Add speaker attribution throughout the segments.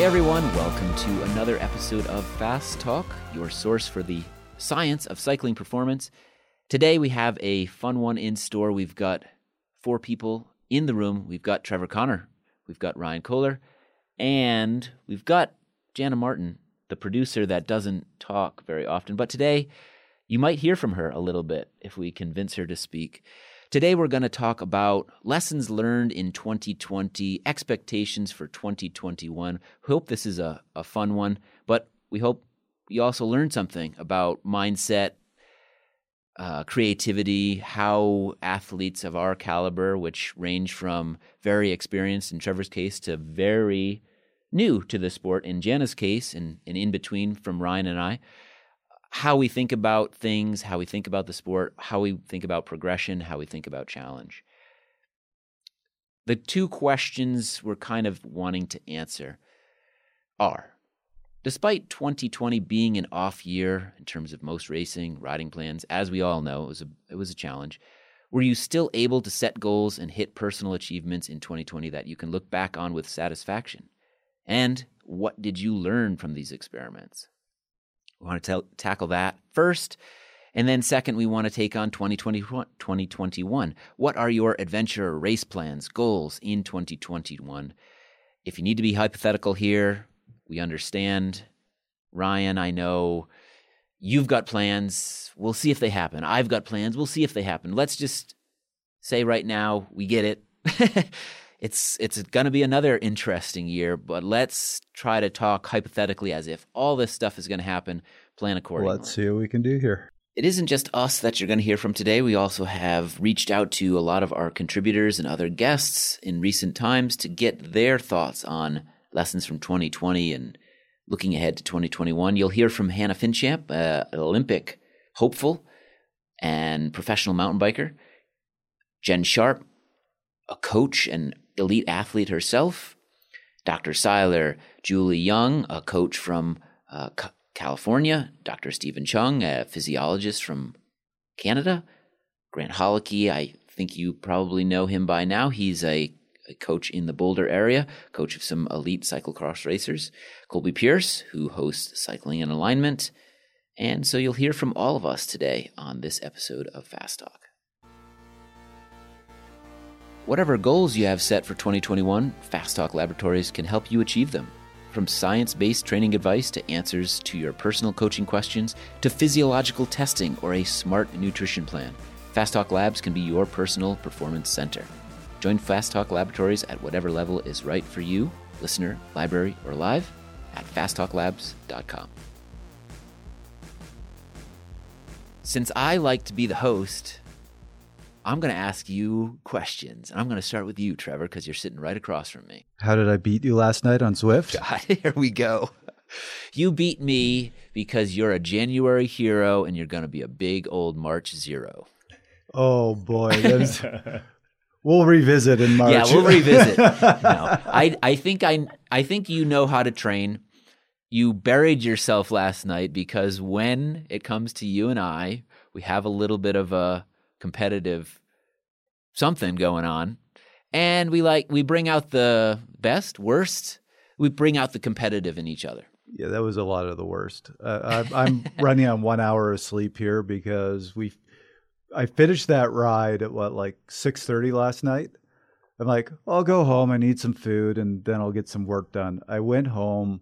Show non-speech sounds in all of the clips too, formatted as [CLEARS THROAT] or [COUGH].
Speaker 1: Hey everyone, welcome to another episode of Fast Talk, your source for the science of cycling performance. Today we have a fun one in store. We've got four people in the room. We've got Trevor Connor, we've got Ryan Kohler, and we've got Jana Martin, the producer that doesn't talk very often. But today you might hear from her a little bit if we convince her to speak. Today, we're going to talk about lessons learned in 2020, expectations for 2021. We hope this is a, a fun one, but we hope you also learn something about mindset, uh, creativity, how athletes of our caliber, which range from very experienced in Trevor's case to very new to the sport in Jana's case, and, and in between from Ryan and I, how we think about things, how we think about the sport, how we think about progression, how we think about challenge. The two questions we're kind of wanting to answer are despite 2020 being an off year in terms of most racing, riding plans, as we all know, it was a, it was a challenge. Were you still able to set goals and hit personal achievements in 2020 that you can look back on with satisfaction? And what did you learn from these experiments? We want to t- tackle that first. And then, second, we want to take on 2021. What are your adventure race plans, goals in 2021? If you need to be hypothetical here, we understand. Ryan, I know you've got plans. We'll see if they happen. I've got plans. We'll see if they happen. Let's just say right now we get it. [LAUGHS] it's it's going to be another interesting year, but let's try to talk hypothetically as if all this stuff is going to happen. Plan accordingly.
Speaker 2: Let's see what we can do here.
Speaker 1: It isn't just us that you're going to hear from today. We also have reached out to a lot of our contributors and other guests in recent times to get their thoughts on lessons from 2020 and looking ahead to 2021. You'll hear from Hannah Finchamp, uh, an Olympic hopeful and professional mountain biker, Jen Sharp, a coach and elite athlete herself, Dr. Seiler, Julie Young, a coach from uh, California, Dr. Stephen Cheung, a physiologist from Canada, Grant Holicky, I think you probably know him by now. He's a, a coach in the Boulder area, coach of some elite cyclocross racers, Colby Pearce, who hosts Cycling in Alignment. And so you'll hear from all of us today on this episode of Fast Talk. Whatever goals you have set for 2021, Fast Talk Laboratories can help you achieve them. From science based training advice to answers to your personal coaching questions to physiological testing or a smart nutrition plan, Fast Talk Labs can be your personal performance center. Join Fast Talk Laboratories at whatever level is right for you, listener, library, or live at fasttalklabs.com. Since I like to be the host, I'm going to ask you questions. And I'm going to start with you, Trevor, because you're sitting right across from me.
Speaker 2: How did I beat you last night on Zwift? [LAUGHS]
Speaker 1: God, here we go. You beat me because you're a January hero and you're going to be a big old March zero.
Speaker 2: Oh, boy. [LAUGHS] we'll revisit in March.
Speaker 1: Yeah, we'll revisit. [LAUGHS] no, I, I, think I, I think you know how to train. You buried yourself last night because when it comes to you and I, we have a little bit of a competitive something going on. And we like we bring out the best, worst. We bring out the competitive in each other.
Speaker 2: Yeah, that was a lot of the worst. Uh, I, I'm [LAUGHS] running on one hour of sleep here because we. I finished that ride at what like six thirty last night. I'm like, I'll go home. I need some food, and then I'll get some work done. I went home,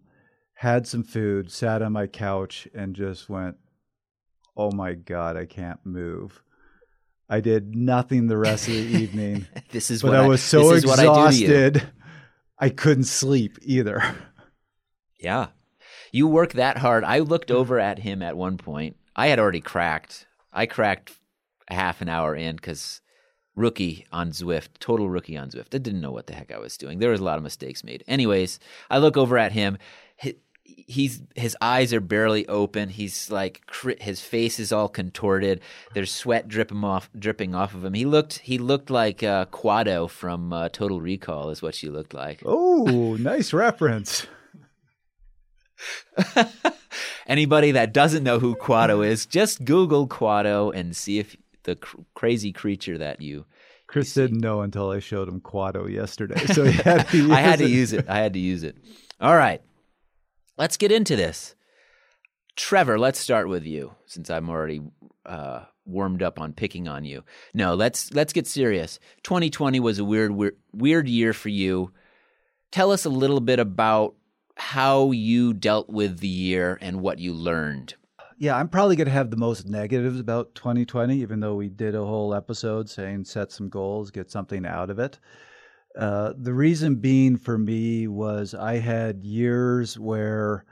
Speaker 2: had some food, sat on my couch, and just went, "Oh my god, I can't move." I did nothing the rest of the [LAUGHS] evening.
Speaker 1: this is
Speaker 2: but
Speaker 1: I,
Speaker 2: I, was so exhausted. I, I couldn't sleep either.
Speaker 1: Yeah. You work that hard. I looked over at him at one point. I had already cracked. I cracked a half an hour in because rookie on Zwift, total rookie on Zwift. I didn't know what the heck I was doing. There was a lot of mistakes made. Anyways, I look over at him he's his eyes are barely open. He's like his face is all contorted. There's sweat dripping off dripping off of him. He looked he looked like uh, Kuato from uh, Total Recall is what she looked like. [LAUGHS]
Speaker 2: Oh, nice reference. [LAUGHS]
Speaker 1: Anybody that doesn't know who Kuato is, just Google Kuato and see if the cr- crazy creature that you
Speaker 2: Chris didn't know until I showed him Kuato yesterday, so he had to use [LAUGHS]
Speaker 1: I had to use it. I had to use it. All right. Let's get into this. Trevor, let's start with you since I'm already uh, warmed up on picking on you. No, let's let's get serious. 2020 was a weird weird, weird year for you. Tell us a little bit about how you dealt with the year and what you learned.
Speaker 2: Yeah, I'm probably going to have the most negatives about 2020, even though we did a whole episode saying set some goals, get something out of it. Uh, the reason being for me was I had years where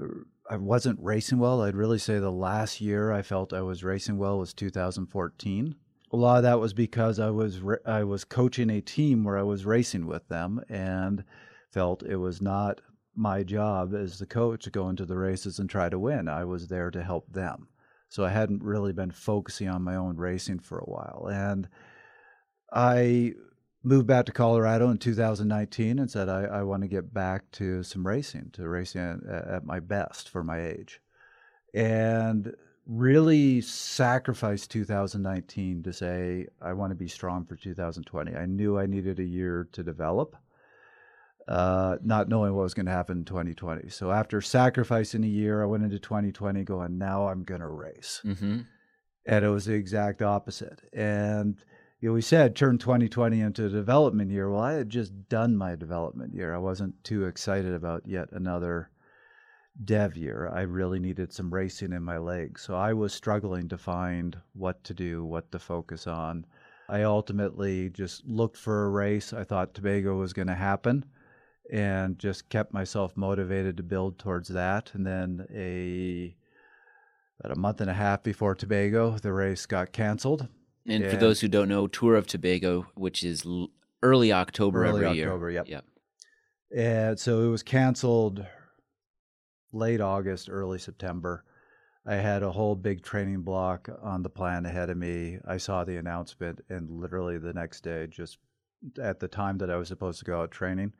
Speaker 2: uh, I wasn't racing well. I'd really say the last year I felt I was racing well was 2014. A lot of that was because I was I was coaching a team where I was racing with them and felt it was not my job as the coach to go into the races and try to win. I was there to help them. So I hadn't really been focusing on my own racing for a while. And I moved back to Colorado in 2019 and said, I, I want to get back to some racing, to racing at, at my best for my age. And really sacrificed 2019 to say, I want to be strong for 2020. I knew I needed a year to develop uh, not knowing what was going to happen in 2020. So after sacrificing a year, I went into 2020 going, now I'm going to race.
Speaker 1: Mm-hmm.
Speaker 2: And it was the exact opposite. And you we said turn 2020 into a development year. Well, I had just done my development year. I wasn't too excited about yet another dev year. I really needed some racing in my legs. So I was struggling to find what to do, what to focus on. I ultimately just looked for a race. I thought Tobago was going to happen and just kept myself motivated to build towards that. And then a about a month and a half before Tobago, the race got canceled.
Speaker 1: And for those who don't know, Tour of Tobago, which is l- early October
Speaker 2: Early
Speaker 1: every
Speaker 2: October,
Speaker 1: year.
Speaker 2: yep.
Speaker 1: Yep.
Speaker 2: And so it was canceled late August, early September. I had a whole big training block on the plan ahead of me. I saw the announcement, and literally the next day, just at the time that I was supposed to go out training,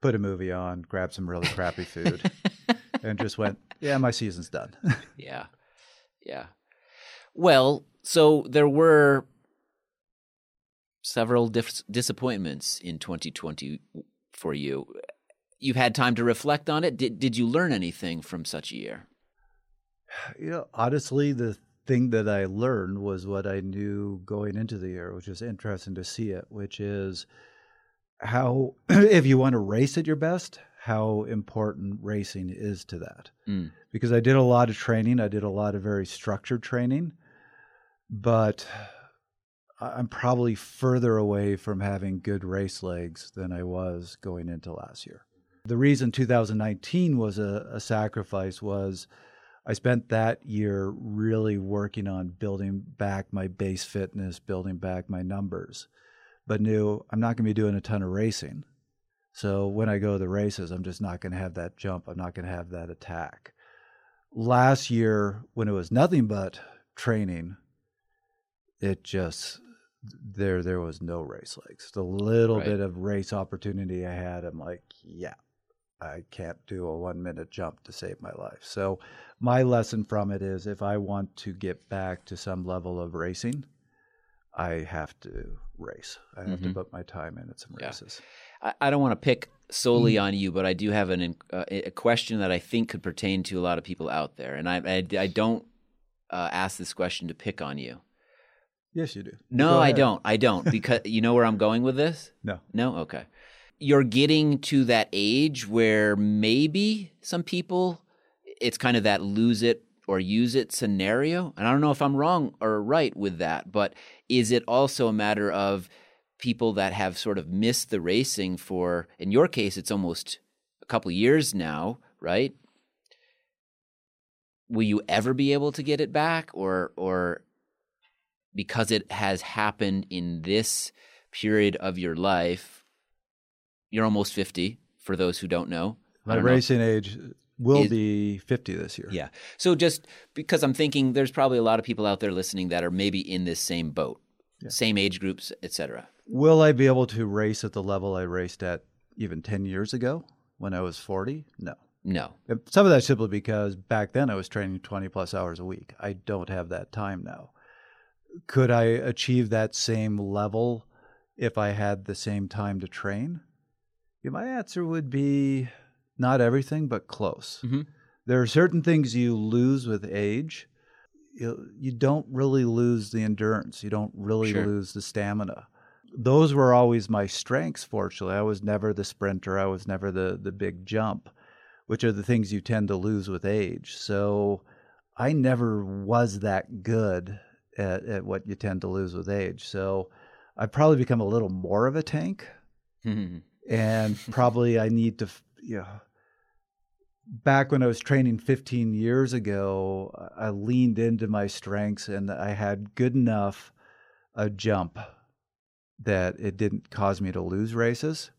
Speaker 2: put a movie on, grabbed some really crappy food, [LAUGHS] and just went, Yeah, my season's done. [LAUGHS]
Speaker 1: Yeah. Yeah. Well, so there were several dis- disappointments in 2020 for you. You've had time to reflect on it. Did did you learn anything from such a year?
Speaker 2: you know, honestly, the thing that I learned was what I knew going into the year, which is interesting to see it, which is how, [CLEARS THROAT] if you want to race at your best, how important racing is to that.
Speaker 1: Mm.
Speaker 2: Because I did a lot of training, I did a lot of very structured training, but I'm probably further away from having good race legs than I was going into last year. The reason 2019 was a, a sacrifice was I spent that year really working on building back my base fitness, building back my numbers, but knew I'm not going to be doing a ton of racing. So when I go to the races, I'm just not going to have that jump. I'm not going to have that attack. Last year, when it was nothing but training, it just there there was no race legs. The little
Speaker 1: Right.
Speaker 2: bit of race opportunity I had, I'm like, yeah, I can't do a one minute jump to save my life. So my lesson from it is if I want to get back to some level of racing, I have to race. I have
Speaker 1: Mhm.
Speaker 2: to put my time in at some
Speaker 1: Yeah.
Speaker 2: races.
Speaker 1: I, I don't want to pick solely
Speaker 2: Mm.
Speaker 1: on you, but I do have an uh, a question that I think could pertain to a lot of people out there, and I I, I don't uh, ask this question to pick on you.
Speaker 2: Yes, you do.
Speaker 1: No, I don't. I don't [LAUGHS] because you know where I'm going with this.
Speaker 2: No.
Speaker 1: No, okay. You're getting to that age where maybe some people, it's kind of that lose it or use it scenario. And I don't know if I'm wrong or right with that, but is it also a matter of people that have sort of missed the racing for, in your case, it's almost a couple years now, right? Will you ever be able to get it back or, or because it has happened in this period of your life, you're almost 50 for those who don't know.
Speaker 2: My
Speaker 1: don't know.
Speaker 2: racing age will
Speaker 1: Is-
Speaker 2: be 50 this year.
Speaker 1: Yeah. So just because I'm thinking there's probably a lot of people out there listening that are maybe in this same boat, same age groups, etc.
Speaker 2: Will I be able to race at the level I raced at even 10 years ago when I was 40? No.
Speaker 1: No.
Speaker 2: Some of that's simply because back then I was training 20 plus hours a week. I don't have that time now. Could I achieve that same level if I had the same time to train? Yeah, my answer would be not everything, but close.
Speaker 1: Mhm.
Speaker 2: There are certain things you lose with age. You, you don't really lose the endurance. You don't really
Speaker 1: Sure.
Speaker 2: lose the stamina. Those were always my strengths, fortunately. I was never the sprinter. I was never the, the big jump, which are the things you tend to lose with age. So I never was that good at, at what you tend to lose with age. So I've probably become a little more of a tank
Speaker 1: Mhm.
Speaker 2: and [LAUGHS] probably I need to, you know, back when I was training 15 years ago, I leaned into my strengths and I had good enough a jump that it didn't cause me to lose races.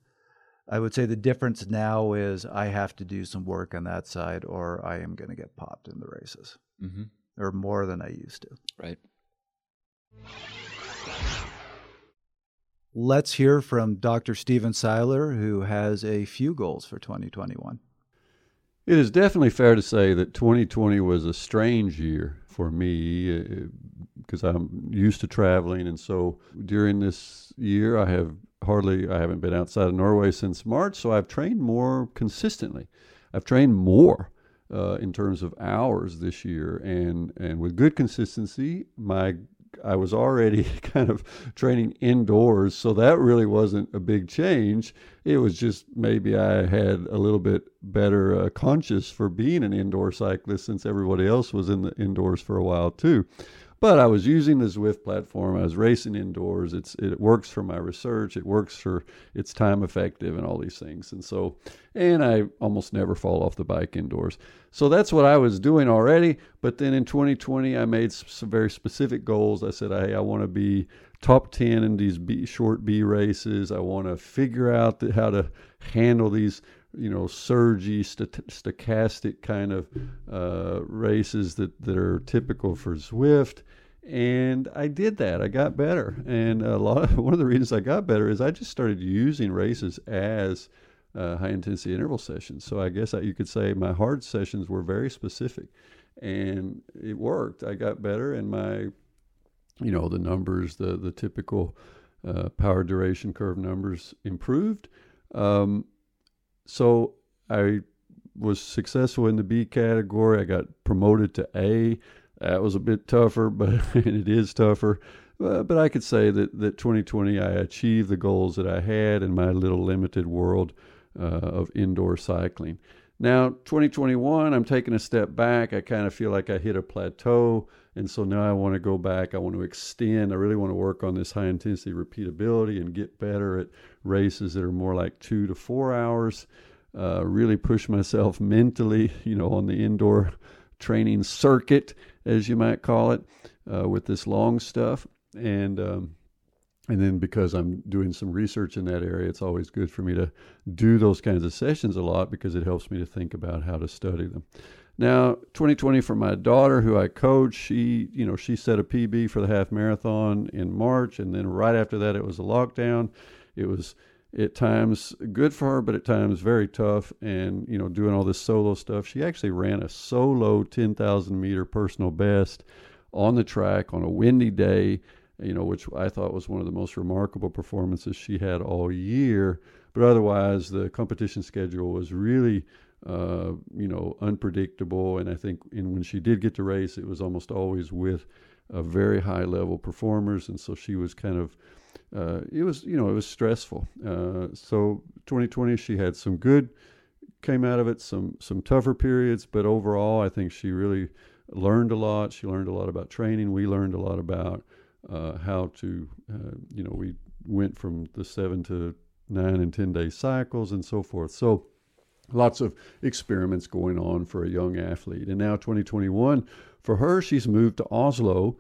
Speaker 2: I would say the difference now is I have to do some work on that side or I am going to get popped in the races
Speaker 1: Mhm.
Speaker 2: or more than I used to.
Speaker 1: Right.
Speaker 2: Let's hear from Dr. Steven Seiler, who has a few goals for 2021.
Speaker 3: It is definitely fair to say that 2020 was a strange year for me because I'm used to traveling, and so during this year, I have hardly I haven't been outside of Norway since March, so I've trained more consistently. I've trained more uh, in terms of hours this year, and and with good consistency, my I was already [LAUGHS] kind of training indoors, so that really wasn't a big change. It was just maybe I had a little bit better uh, conscious for being an indoor cyclist since everybody else was in the indoors for a while too. But I was using the Zwift platform. I was racing indoors. It's it works for my research. It works for it's time effective and all these things. And so, and I almost never fall off the bike indoors. So that's what I was doing already. But then in 2020, I made some very specific goals. I said, hey, I want to be top 10 in these B, short B races. I want to figure out the, how to handle these you know, surgy, st- stochastic kind of uh, races that, that are typical for Zwift. And I did that. I got better. And a lot of, [LAUGHS] one of the reasons I got better is I just started using races as uh, high intensity interval sessions. So I guess I, you could say my hard sessions were very specific, and it worked. I got better, and my, you know, the numbers, the the typical uh, power duration curve numbers improved. Um, so I was successful in the B category. I got promoted to A. That was a bit tougher, [LAUGHS] but it is tougher. Uh, but I could say that, that 2020 I achieved the goals that I had in my little limited world uh, of indoor cycling. Now, 2021, I'm taking a step back. I kind of feel like I hit a plateau. And so now I want to go back. I want to extend. I really want to work on this high intensity repeatability and get better at races that are more like two to four hours. Uh, really push myself [LAUGHS] mentally, you know, on the indoor training circuit, as you might call it, uh, with this long stuff. And um, and then because I'm doing some research in that area, it's always good for me to do those kinds of sessions a lot because it helps me to think about how to study them. Now, 2020 for my daughter, who I coach, she, you know, she set a PB for the half marathon in March, and then right after that, it was a lockdown. It was at times good for her, but at times very tough. And you know, doing all this solo stuff, she actually ran a solo 10,000 meter personal best on the track on a windy day. You know, which I thought was one of the most remarkable performances she had all year. But otherwise, the competition schedule was really uh, you know, unpredictable. And I think in, when she did get to race, it was almost always with very high level performers. And so she was kind of, uh, it was, you know, it was stressful. Uh, so 2020, she had some good, came out of it, some, some tougher periods. But overall, I think she really learned a lot. She learned a lot about training. We learned a lot about uh, how to, uh, you know, we went from the seven to nine and 10 day cycles and so forth. So, lots of experiments going on for a young athlete. And now 2021, for her, she's moved to Oslo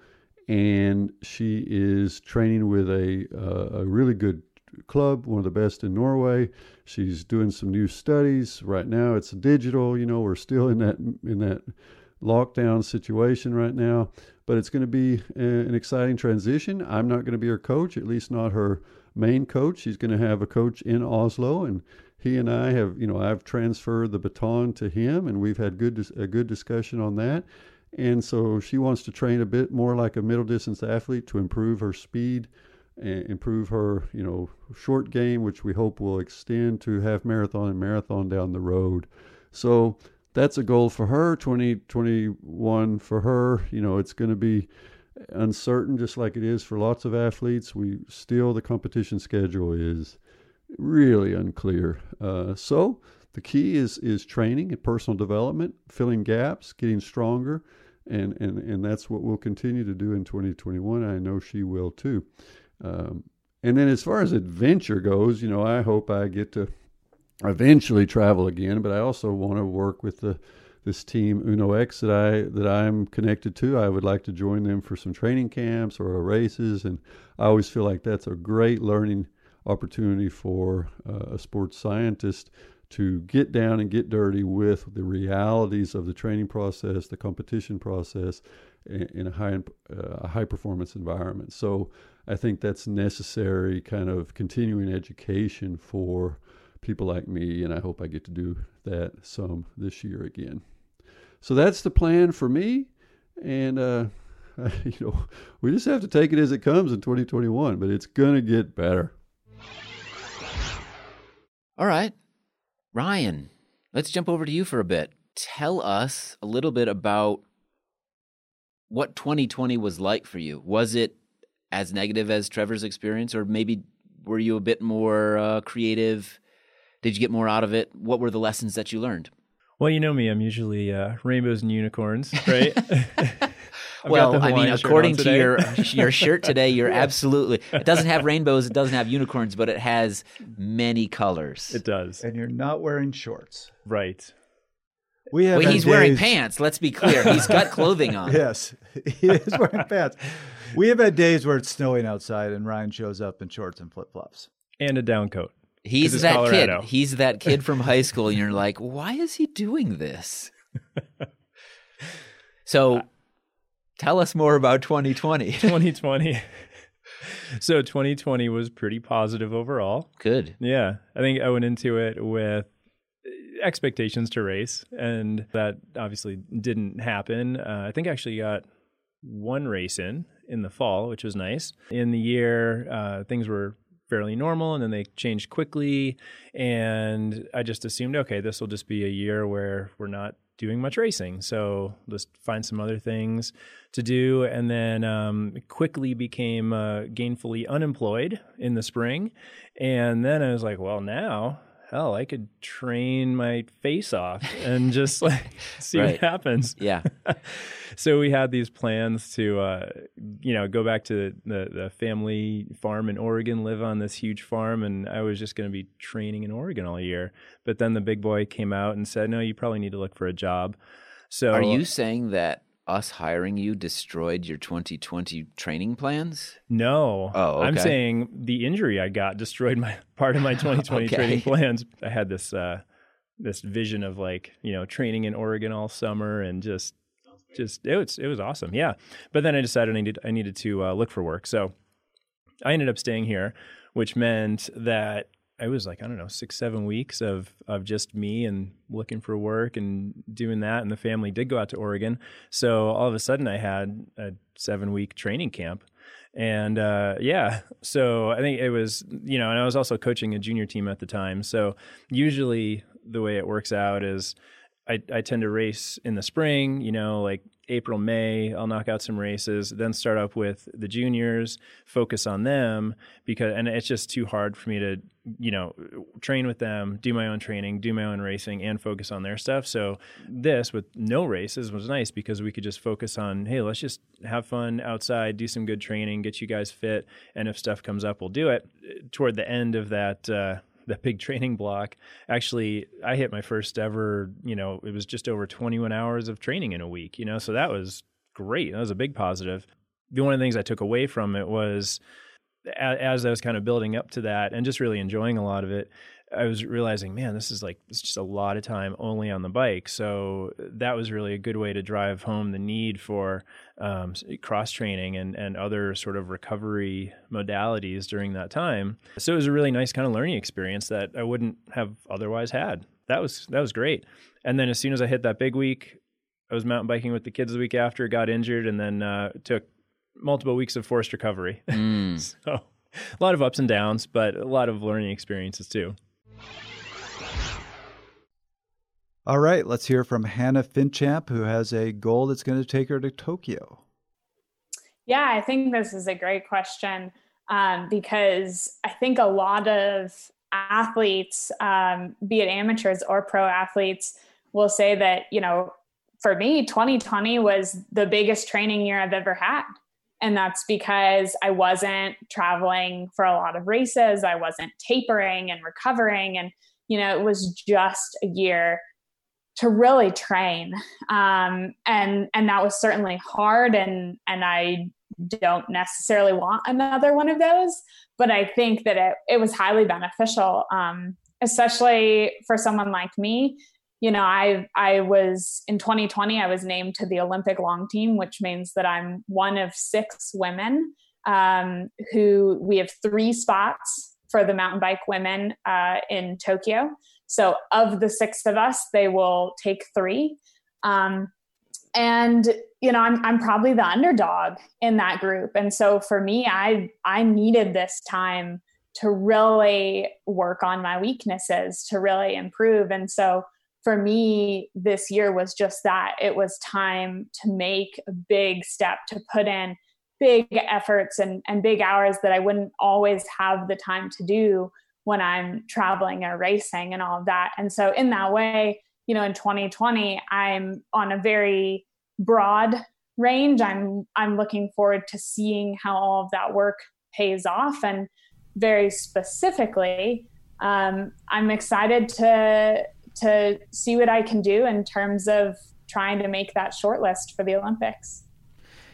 Speaker 3: and she is training with a, uh, a really good club, one of the best in Norway. She's doing some new studies. Right now it's digital, you know, we're still in that in that lockdown situation right now, but it's going to be a, an exciting transition. I'm not going to be her coach, at least not her main coach. She's going to have a coach in Oslo and he and I have, you know, I've transferred the baton to him, and we've had good a good discussion on that. And so she wants to train a bit more like a middle distance athlete to improve her speed and improve her, you know, short game, which we hope will extend to half marathon and marathon down the road. So that's a goal for her. 2021 for her, you know, it's going to be uncertain, just like it is for lots of athletes. We still the competition schedule is really unclear. Uh, so the key is is training and personal development, filling gaps, getting stronger, and and and that's what we'll continue to do in 2021. I know she will too. Um, and then as far as adventure goes, you know, I hope I get to eventually travel again, but I also want to work with the this team Uno X that I that I'm connected to. I would like to join them for some training camps or races, and I always feel like that's a great learning opportunity for uh, a sports scientist to get down and get dirty with the realities of the training process, the competition process, in a high uh, high performance environment. So I think that's necessary kind of continuing education for people like me, and I hope I get to do that some this year again. So that's the plan for me, and uh, [LAUGHS] you know we just have to take it as it comes in 2021. But it's gonna get better.
Speaker 1: All right, Ryan, let's jump over to you for a bit. Tell us a little bit about what 2020 was like for you. Was it as negative as Trevor's experience, or maybe were you a bit more uh, creative? Did you get more out of it? What were the lessons that you learned?
Speaker 4: Well, you know me, I'm usually uh, rainbows and unicorns, right? [LAUGHS] [LAUGHS]
Speaker 1: well, I mean, according to your [LAUGHS] your shirt today, you're absolutely. [LAUGHS] It doesn't have rainbows, it doesn't have unicorns, but it has many colors.
Speaker 4: It does.
Speaker 2: And you're not wearing shorts.
Speaker 4: Right.
Speaker 2: We have
Speaker 1: well, he's
Speaker 2: days...
Speaker 1: wearing pants. Let's be clear. He's got clothing on. [LAUGHS]
Speaker 2: yes, he is wearing pants. We have had days where it's snowing outside, and Ryan shows up in shorts and flip flops
Speaker 4: and a down coat.
Speaker 1: He's that Colorado. kid. He's that kid from high school, and you're like, why is he doing this? so, tell us more about 2020.
Speaker 4: 2020. [LAUGHS] so 2020 was pretty positive overall.
Speaker 1: Good.
Speaker 4: Yeah, I think I went into it with expectations to race, and that obviously didn't happen. Uh, I think I actually got one race in in the fall, which was nice. In the year, uh, things were fairly normal, and then they changed quickly, and I just assumed, okay, this will just be a year where we're not doing much racing. So just find some other things to do. And then um, quickly became uh, gainfully unemployed in the spring. And then I was like, well, now hell, I could train my face off and just like [LAUGHS] see right. what happens.
Speaker 1: Yeah. [LAUGHS]
Speaker 4: so we had these plans to, uh, you know, go back to the, the family farm in Oregon, live on this huge farm, and I was just going to be training in Oregon all year. But then the big boy came out and said, "No, you probably need to look for a job." So,
Speaker 1: are you saying that us hiring you destroyed your 2020 training plans?
Speaker 4: No.
Speaker 1: Oh, okay.
Speaker 4: I'm saying the injury I got destroyed my [LAUGHS] part of my 2020 [LAUGHS] okay. training plans. I had this uh, this vision of like you know training in Oregon all summer and just just it was it was awesome. Yeah. But then I decided I needed I needed to uh, look for work. So I ended up staying here, which meant that it was like I don't know six seven weeks of of just me and looking for work and doing that, and the family did go out to Oregon. So all of a sudden, I had a seven week training camp, and uh, yeah, so I think it was you know, and I was also coaching a junior team at the time. So usually the way it works out is I, I tend to race in the spring, you know, like April, May, I'll knock out some races, then start up with the juniors, focus on them because, and it's just too hard for me to, you know, train with them, do my own training, do my own racing, and focus on their stuff. So this with no races was nice because we could just focus on, hey, let's just have fun outside, do some good training, get you guys fit, and if stuff comes up, we'll do it. Toward the end of that, uh, [LAUGHS] that big training block. Actually, I hit my first ever, you know, it was just over 21 hours of training in a week, you know, so that was great. That was a big positive. The one of the things I took away from it was as I was kind of building up to that and just really enjoying a lot of it, I was realizing, man, this is like it's just a lot of time only on the bike. So that was really a good way to drive home the need for um, cross training and and other sort of recovery modalities during that time. So it was a really nice kind of learning experience that I wouldn't have otherwise had. That was that was great. And then as soon as I hit that big week, I was mountain biking with the kids the week after, got injured, and then uh, took multiple weeks of forced recovery. [LAUGHS] Mm. so a lot of ups and downs, but a lot of learning experiences too.
Speaker 2: All right, let's hear from Hannah Finchamp, who has a goal that's going to take her to Tokyo.
Speaker 5: Yeah, I think this is a great question um, because I think a lot of athletes, um, be it amateurs or pro athletes, will say that, you know, for me, 2020 was the biggest training year I've ever had. And that's because I wasn't traveling for a lot of races. I wasn't tapering and recovering. And, you know, it was just a year to really train. Um, and, and that was certainly hard. And, and I don't necessarily want another one of those, but I think that it, it was highly beneficial, um, especially for someone like me you know, I I was in 2020. I was named to the Olympic long team, which means that I'm one of six women um, who we have three spots for the mountain bike women uh, in Tokyo. So of the six of us, they will take three. Um, and you know, I'm I'm probably the underdog in that group. And so for me, I I needed this time to really work on my weaknesses to really improve. And so for me this year was just that it was time to make a big step to put in big efforts and, and big hours that i wouldn't always have the time to do when i'm traveling or racing and all of that. And so in that way you know in 2020 i'm on a very broad range. I'm i'm looking forward to seeing how all of that work pays off. And very specifically um, i'm excited to to see what I can do in terms of trying to make that short list for the Olympics.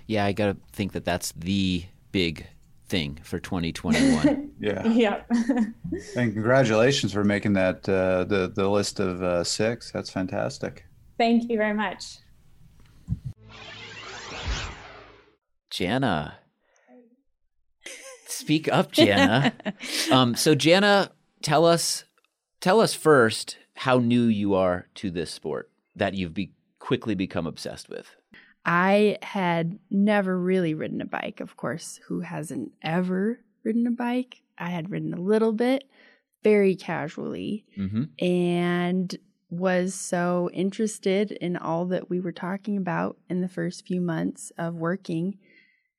Speaker 1: Yeah, I got to think that that's the big thing for 2021. [LAUGHS]
Speaker 2: yeah.
Speaker 5: Yeah.
Speaker 2: and congratulations for making that uh, the the list of uh, six. That's fantastic.
Speaker 5: Thank you very much.
Speaker 1: Jana. Speak up, Jana. [LAUGHS] um, so Jana, tell us tell us first how new you are to this sport that you've be quickly become obsessed with.
Speaker 6: I had never really ridden a bike. Of course, who hasn't ever ridden a bike? I had ridden a little bit, very casually, mm-hmm. and was so interested in all that we were talking about in the first few months of working.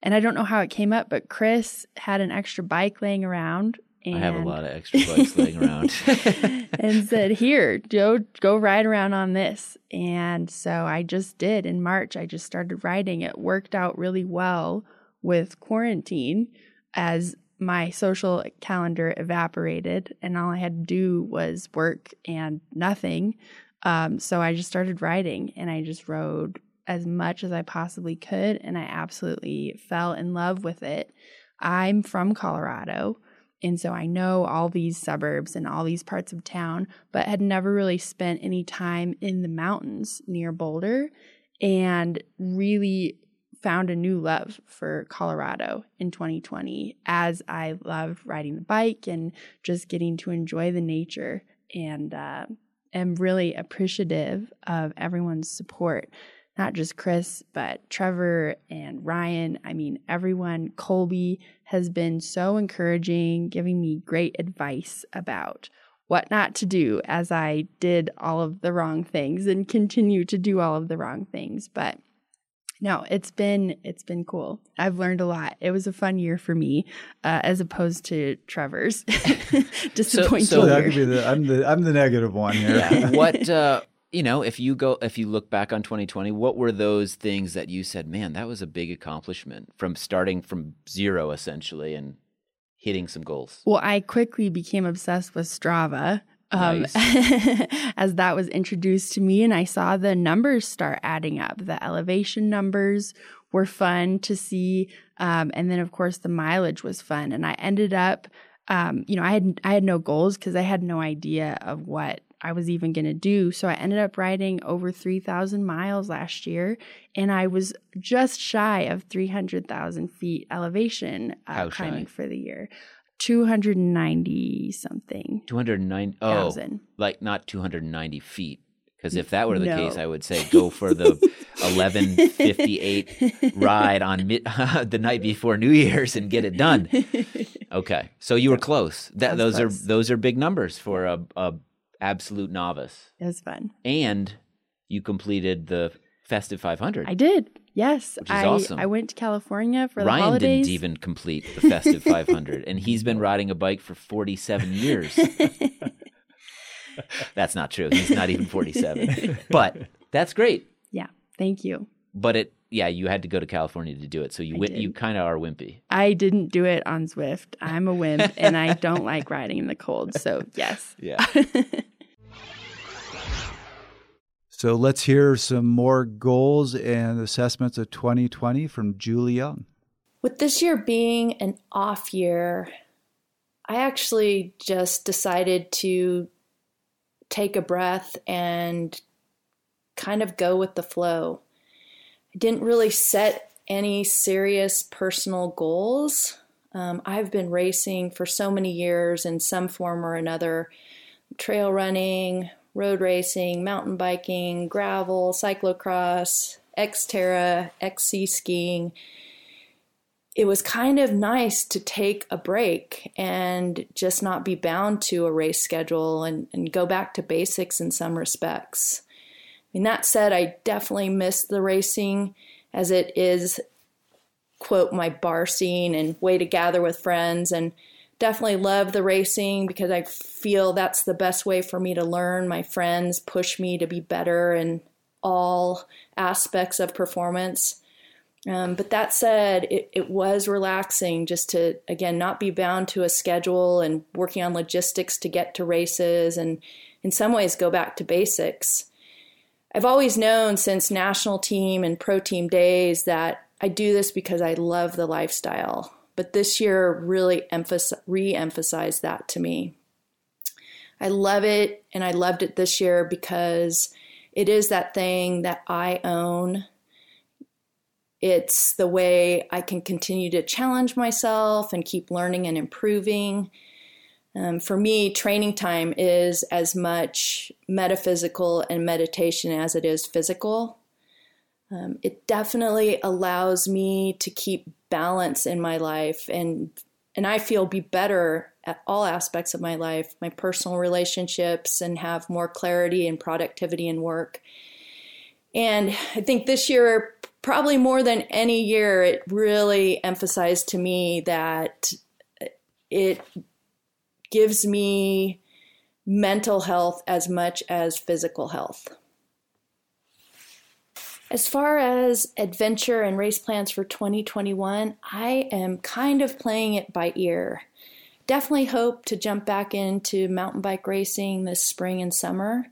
Speaker 6: And I don't know how it came up, but Chris had an extra bike laying around
Speaker 1: and I have a lot of extra bikes laying around. [LAUGHS]
Speaker 6: and said, Here, Joe, go ride around on this. And so I just did in March. I just started riding. It worked out really well with quarantine as my social calendar evaporated and all I had to do was work and nothing. Um, so I just started riding and I just rode as much as I possibly could. And I absolutely fell in love with it. I'm from Colorado. And so I know all these suburbs and all these parts of town, but had never really spent any time in the mountains near Boulder and really found a new love for Colorado in 2020 as I love riding the bike and just getting to enjoy the nature and uh, am really appreciative of everyone's support not just Chris, but Trevor and Ryan. I mean, everyone, Colby has been so encouraging, giving me great advice about what not to do as I did all of the wrong things and continue to do all of the wrong things. But no, it's been it's been cool. I've learned a lot. It was a fun year for me, uh, as opposed to Trevor's disappointing. [LAUGHS] So,
Speaker 2: so that could be the I'm the I'm the negative one here.
Speaker 1: Yeah. what [LAUGHS] uh, you know, if you go, if you look back on 2020, what were those things that you said, man, that was a big accomplishment from starting from zero essentially and hitting some goals?
Speaker 6: Well, I quickly became obsessed with Strava. Um, nice. [LAUGHS] as that was introduced to me, and I saw the numbers start adding up. The elevation numbers were fun to see, um, and then of course the mileage was fun. And I ended up, um, you know, I had I had no goals because I had no idea of what I was even going to do. So I ended up riding over 3,000 miles last year, and I was just shy of 300,000 feet elevation uh, climbing for the year. 290 something.
Speaker 1: 290 oh, like not 290 feet. Because if that were the
Speaker 6: No.
Speaker 1: case, I would say go for the [LAUGHS] 11:58 ride on mid- [LAUGHS] the night before New Year's and get it done. [LAUGHS] Okay, so you were close. That those are those are big numbers for a, a absolute novice,
Speaker 6: It was fun.
Speaker 1: and you completed the festive 500.
Speaker 6: I did. Yes.
Speaker 1: Which is
Speaker 6: I,
Speaker 1: awesome.
Speaker 6: I went to California for the
Speaker 1: Ryan
Speaker 6: holidays.
Speaker 1: didn't even complete the festive 500, and he's been riding a bike for 47 years. [LAUGHS] That's not true. He's not even 47, but that's great.
Speaker 6: yeah. Thank you.
Speaker 1: But it, yeah, you had to go to California to do it, so you
Speaker 6: I
Speaker 1: wi-
Speaker 6: did.
Speaker 1: you kind of are wimpy.
Speaker 6: I didn't do it on Zwift. I'm a wimp and I don't like riding in the cold. So, [LAUGHS] yes.
Speaker 1: Yeah. [LAUGHS]
Speaker 2: So let's hear some more goals and assessments of 2020 from Julie Young.
Speaker 7: With this year being an off year, I actually just decided to take a breath and kind of go with the flow. Didn't really set any serious personal goals. Um, I've been racing for so many years in some form or another trail running, road racing, mountain biking, gravel, cyclocross, Xterra, XC skiing it was kind of nice to take a break and just not be bound to a race schedule and, and go back to basics in some respects. Mean, that said, I definitely miss the racing as it is, quote, my bar scene and way to gather with friends. And definitely love the racing because I feel that's the best way for me to learn. My friends push me to be better in all aspects of performance. Um, but that said, it, it was relaxing just to, again, not be bound to a schedule and working on logistics to get to races and in some ways go back to basics. I've always known since national team and pro team days that I do this because I love the lifestyle. But this year really emphasis, re emphasized that to me. I love it, and I loved it this year because it is that thing that I own it's the way I can continue to challenge myself and keep learning and improving. Um, for me, training time is as much metaphysical and meditation as it is physical. Um, it definitely allows me to keep balance in my life and and I feel be better at all aspects of my life, my personal relationships, and have more clarity and productivity in work. And I think this year, probably more than any year, it really emphasized to me that it gives me mental health as much as physical health. As far as adventure and race plans for 2021, I am kind of playing it by ear. Definitely hope to jump back into mountain bike racing this spring and summer.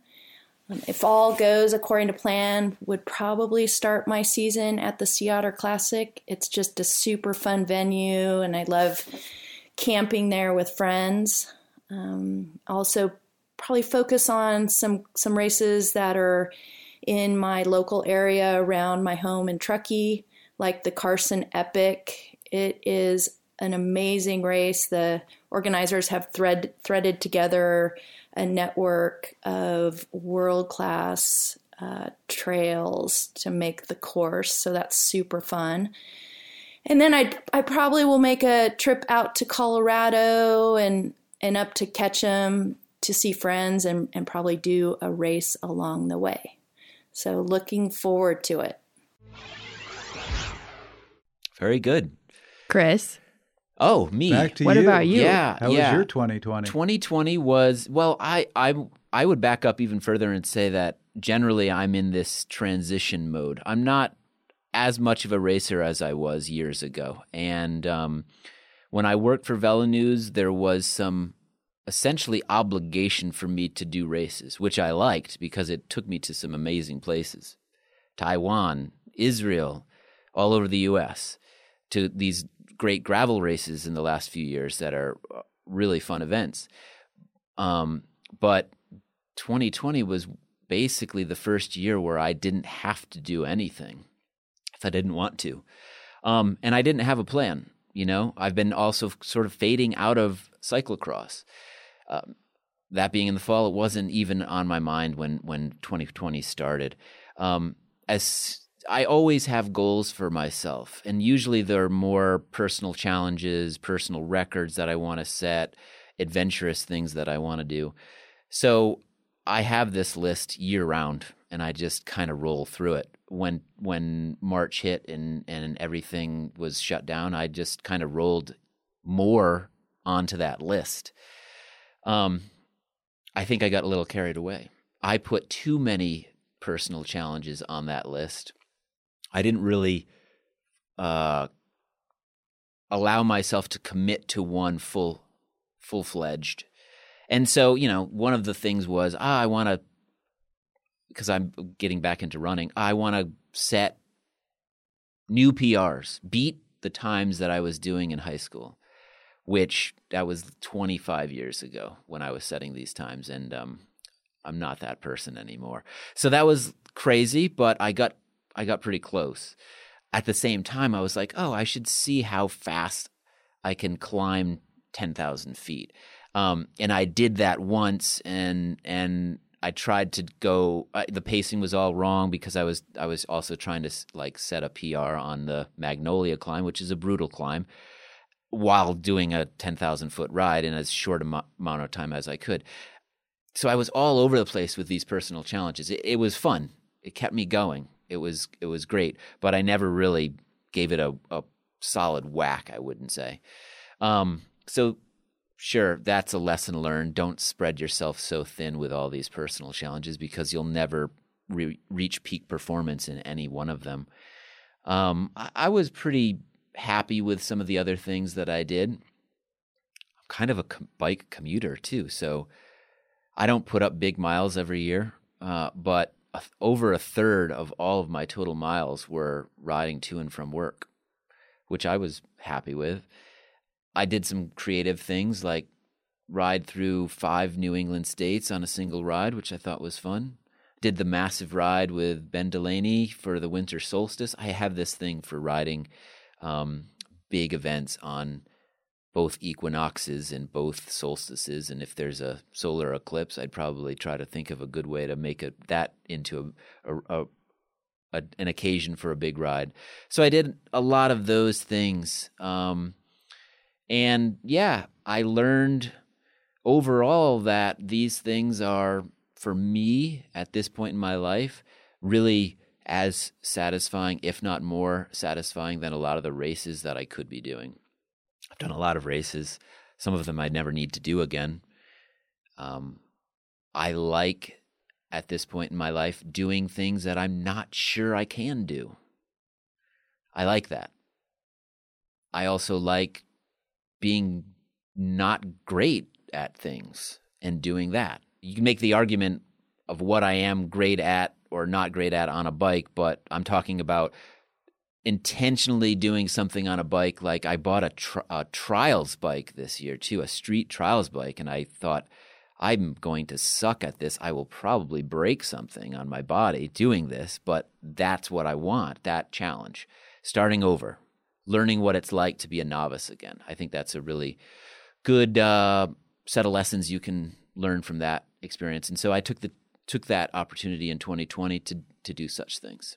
Speaker 7: Um, if all goes according to plan, would probably start my season at the Sea Otter Classic. It's just a super fun venue, and I love camping there with friends. Um, also, probably focus on some some races that are in my local area around my home in Truckee, like the Carson Epic. It is an amazing race. The organizers have thread, threaded together a network of world class uh, trails to make the course. So that's super fun. And then I I probably will make a trip out to Colorado and and up to Ketchum to see friends and, and probably do a race along the way. So looking forward to it.
Speaker 1: Very good.
Speaker 6: Chris,
Speaker 1: Oh, me.
Speaker 2: Back to
Speaker 6: What
Speaker 2: you.
Speaker 6: about you?
Speaker 1: Yeah,
Speaker 2: How
Speaker 1: yeah.
Speaker 2: was your 2020?
Speaker 1: 2020 was well. I I I would back up even further and say that generally I'm in this transition mode. I'm not as much of a racer as I was years ago, and um, when I worked for Velo News, there was some essentially obligation for me to do races, which I liked because it took me to some amazing places, Taiwan, Israel, all over the U.S. to these great gravel races in the last few years that are uh, really fun events. Um, but 2020 was basically the first year where I didn't have to do anything if I didn't want to. Um, and I didn't have a plan. You know, I've been also sort of fading out of cyclocross. Um, that being in the fall, it wasn't even on my mind when when 2020 started. Um, as I always have goals for myself, and usually they're more personal challenges, personal records that I want to set, adventurous things that I want to do. So I have this list year round, and I just kind of roll through it. When when March hit and and everything was shut down, I just kind of rolled more onto that list. Um, I think I got a little carried away. I put too many personal challenges on that list. I didn't really uh, allow myself to commit to one full full fledged. And so, you know, one of the things was, ah, I want to, because I'm getting back into running, I want to set new PRs, beat the times that I was doing in high school which that was 25 years ago when I was setting these times, and um, I'm not that person anymore. So that was crazy, but I got I got pretty close. At the same time, I was like, oh, I should see how fast I can climb 10,000 feet. Um, and I did that once, and and I tried to go. Uh, the pacing was all wrong because I was I was also trying to like set a PR on the Magnolia climb, which is a brutal climb while doing a 10,000 foot ride in as short a amount of time as I could. So I was all over the place with these personal challenges. It, it, was fun. It kept me going. It was it was great, but I never really gave it a, a solid whack. I wouldn't say. Um, so sure, that's a lesson learned. Don't spread yourself so thin with all these personal challenges because you'll never re- reach peak performance in any one of them. Um, I, I was pretty happy with some of the other things that I did. I'm kind of a bike commuter too, so I don't put up big miles every year, uh, but a, over a third of all of my total miles were riding to and from work, which I was happy with. I did some creative things like ride through five New England states on a single ride, which I thought was fun. Did the massive ride with Ben Delaney for the winter solstice. I have this thing for riding um, big events on both equinoxes and both solstices. And if there's a solar eclipse, I'd probably try to think of a good way to make it, that into a, a, a, a, an occasion for a big ride. So I did a lot of those things. Um, and yeah, I learned overall that these things are, for me at this point in my life, really as satisfying, if not more satisfying, than a lot of the races that I could be doing. I've done a lot of races. Some of them I'd never need to do again. Um, I like, at this point in my life, doing things that I'm not sure I can do. I like that. I also like being not great at things and doing that. You can make the argument of what I am great at or not great at on a bike, but I'm talking about intentionally doing something on a bike. Like I bought a, tri- a trials bike this year too, a street trials bike, and I thought I'm going to suck at this. I will probably break something on my body doing this, but that's what I want. That challenge, starting over, learning what it's like to be a novice again. I think that's a really good uh, set of lessons you can learn from that experience. And so I took the took that opportunity in 2020 to, to do such things.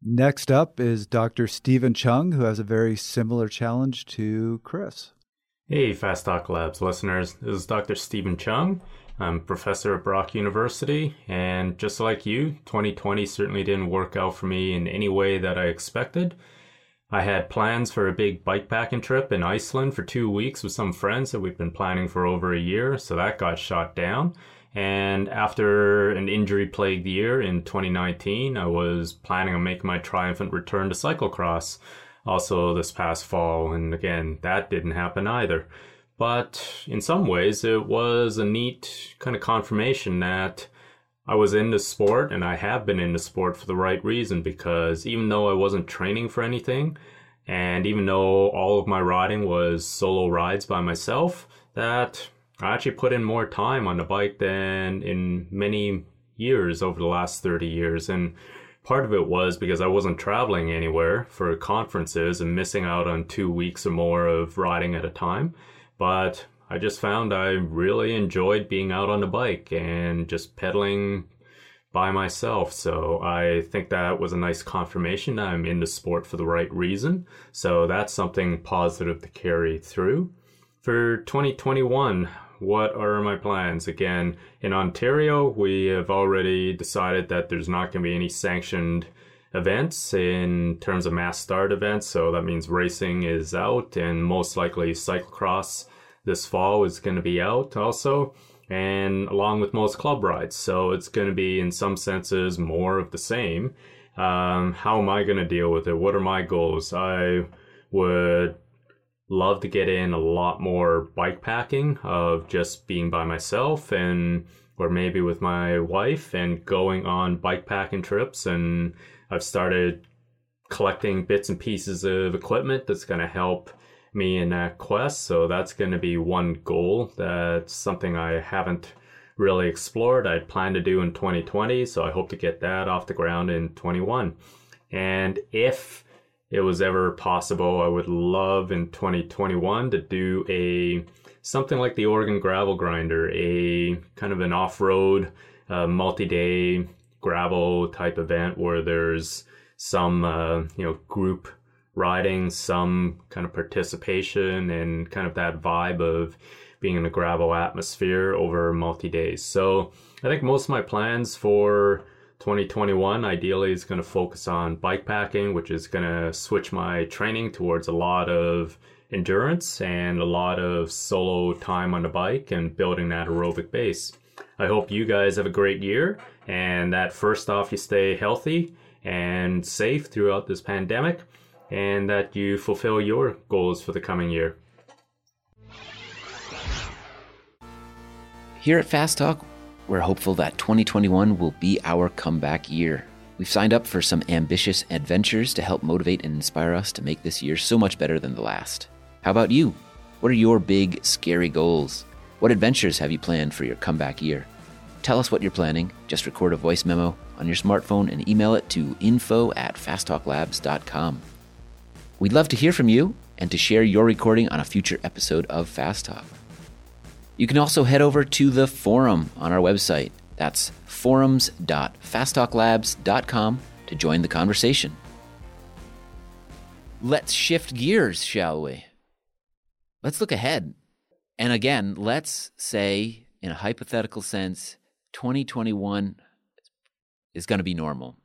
Speaker 2: Next up is Dr. Stephen Cheung, who has a very similar challenge to Chris.
Speaker 8: Hey, Fast Talk Labs listeners. This is Dr. Stephen Cheung. I'm professor at Brock University, and just like you, 2020 certainly didn't work out for me in any way that I expected. I had plans for a big bikepacking trip in Iceland for two weeks with some friends that we've been planning for over a year, so that got shot down. And after an injury plagued year in 2019, I was planning on making my triumphant return to cyclocross also this past fall, and again, that didn't happen either. But in some ways, it was a neat kind of confirmation that I was into sport and I have been into sport for the right reason because even though I wasn't training for anything and even though all of my riding was solo rides by myself, that I actually put in more time on the bike than in many years over the last 30 years. And part of it was because I wasn't traveling anywhere for conferences and missing out on two weeks or more of riding at a time. But I just found I really enjoyed being out on the bike and just pedaling by myself. So I think that was a nice confirmation that I'm in the sport for the right reason. So that's something positive to carry through. For 2021, what are my plans? Again, in Ontario, we have already decided that there's not going to be any sanctioned events in terms of mass start events. So that means racing is out and most likely cyclocross this fall is going to be out also and along with most club rides. So it's going to be, in some senses, more of the same. Um, how am I going to deal with it? What are my goals? I would love to get in a lot more bike packing of just being by myself and or maybe with my wife and going on bike packing trips and I've started collecting bits and pieces of equipment that's going to help me in that quest. So that's going to be one goal. That's something I haven't really explored. I'd planned to do in 2020, so I hope to get that off the ground in 21. And if it was ever possible, I would love in 2021 to do a something like the Oregon Gravel Grinder, a kind of an off-road, uh, multi-day gravel type event where there's some uh, you know group riding, some kind of participation, and kind of that vibe of being in a gravel atmosphere over multi days. So I think most of my plans for 2021 ideally is going to focus on bike packing, which is going to switch my training towards a lot of endurance and a lot of solo time on the bike and building that aerobic base. I hope you guys have a great year and that first off, you stay healthy and safe throughout this pandemic and that you fulfill your goals for the coming year.
Speaker 1: Here at Fast Talk, we're hopeful that 2021 will be our comeback year. We've signed up for some ambitious adventures to help motivate and inspire us to make this year so much better than the last. How about you? What are your big, scary goals? What adventures have you planned for your comeback year? Tell us what you're planning. Just record a voice memo on your smartphone and email it to info at fasttalklabs.com. We'd love to hear from you and to share your recording on a future episode of Fast Talk. You can also head over to the forum on our website. That's forums.fasttalklabs.com to join the conversation. Let's shift gears, shall we? Let's look ahead. And again, let's say, in a hypothetical sense, 2021 is going to be normal.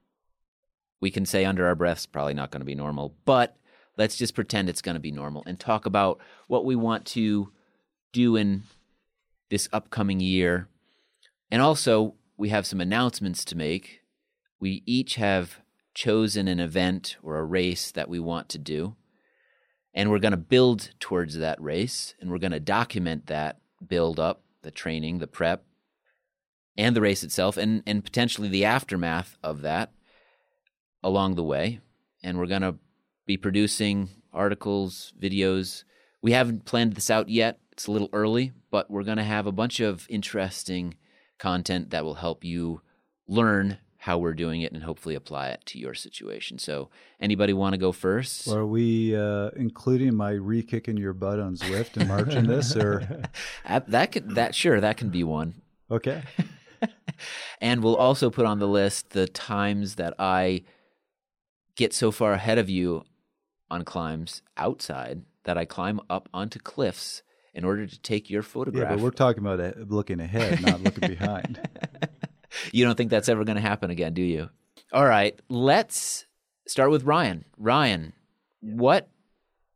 Speaker 1: We can say under our breaths, probably not going to be normal, but let's just pretend it's going to be normal and talk about what we want to do in this upcoming year. And also, we have some announcements to make. We each have chosen an event or a race that we want to do. And we're going to build towards that race and we're going to document that build up, the training, the prep, and the race itself, and, and potentially the aftermath of that along the way. And we're going to be producing articles, videos. We haven't planned this out yet. It's a little early, but we're going to have a bunch of interesting content that will help you learn how we're doing it and hopefully apply it to your situation. So, anybody want to go first?
Speaker 2: Are we uh, including my re-kicking your butt on Zwift and marching this, or [LAUGHS]
Speaker 1: that could that sure that can be one.
Speaker 2: Okay.
Speaker 1: And we'll also put on the list the times that I get so far ahead of you on climbs outside that I climb up onto cliffs in order to take your photograph.
Speaker 2: Yeah, but we're talking about uh, looking ahead, not looking behind. [LAUGHS]
Speaker 1: you don't think that's ever going to happen again, do you? All right, let's start with Ryan. Ryan, what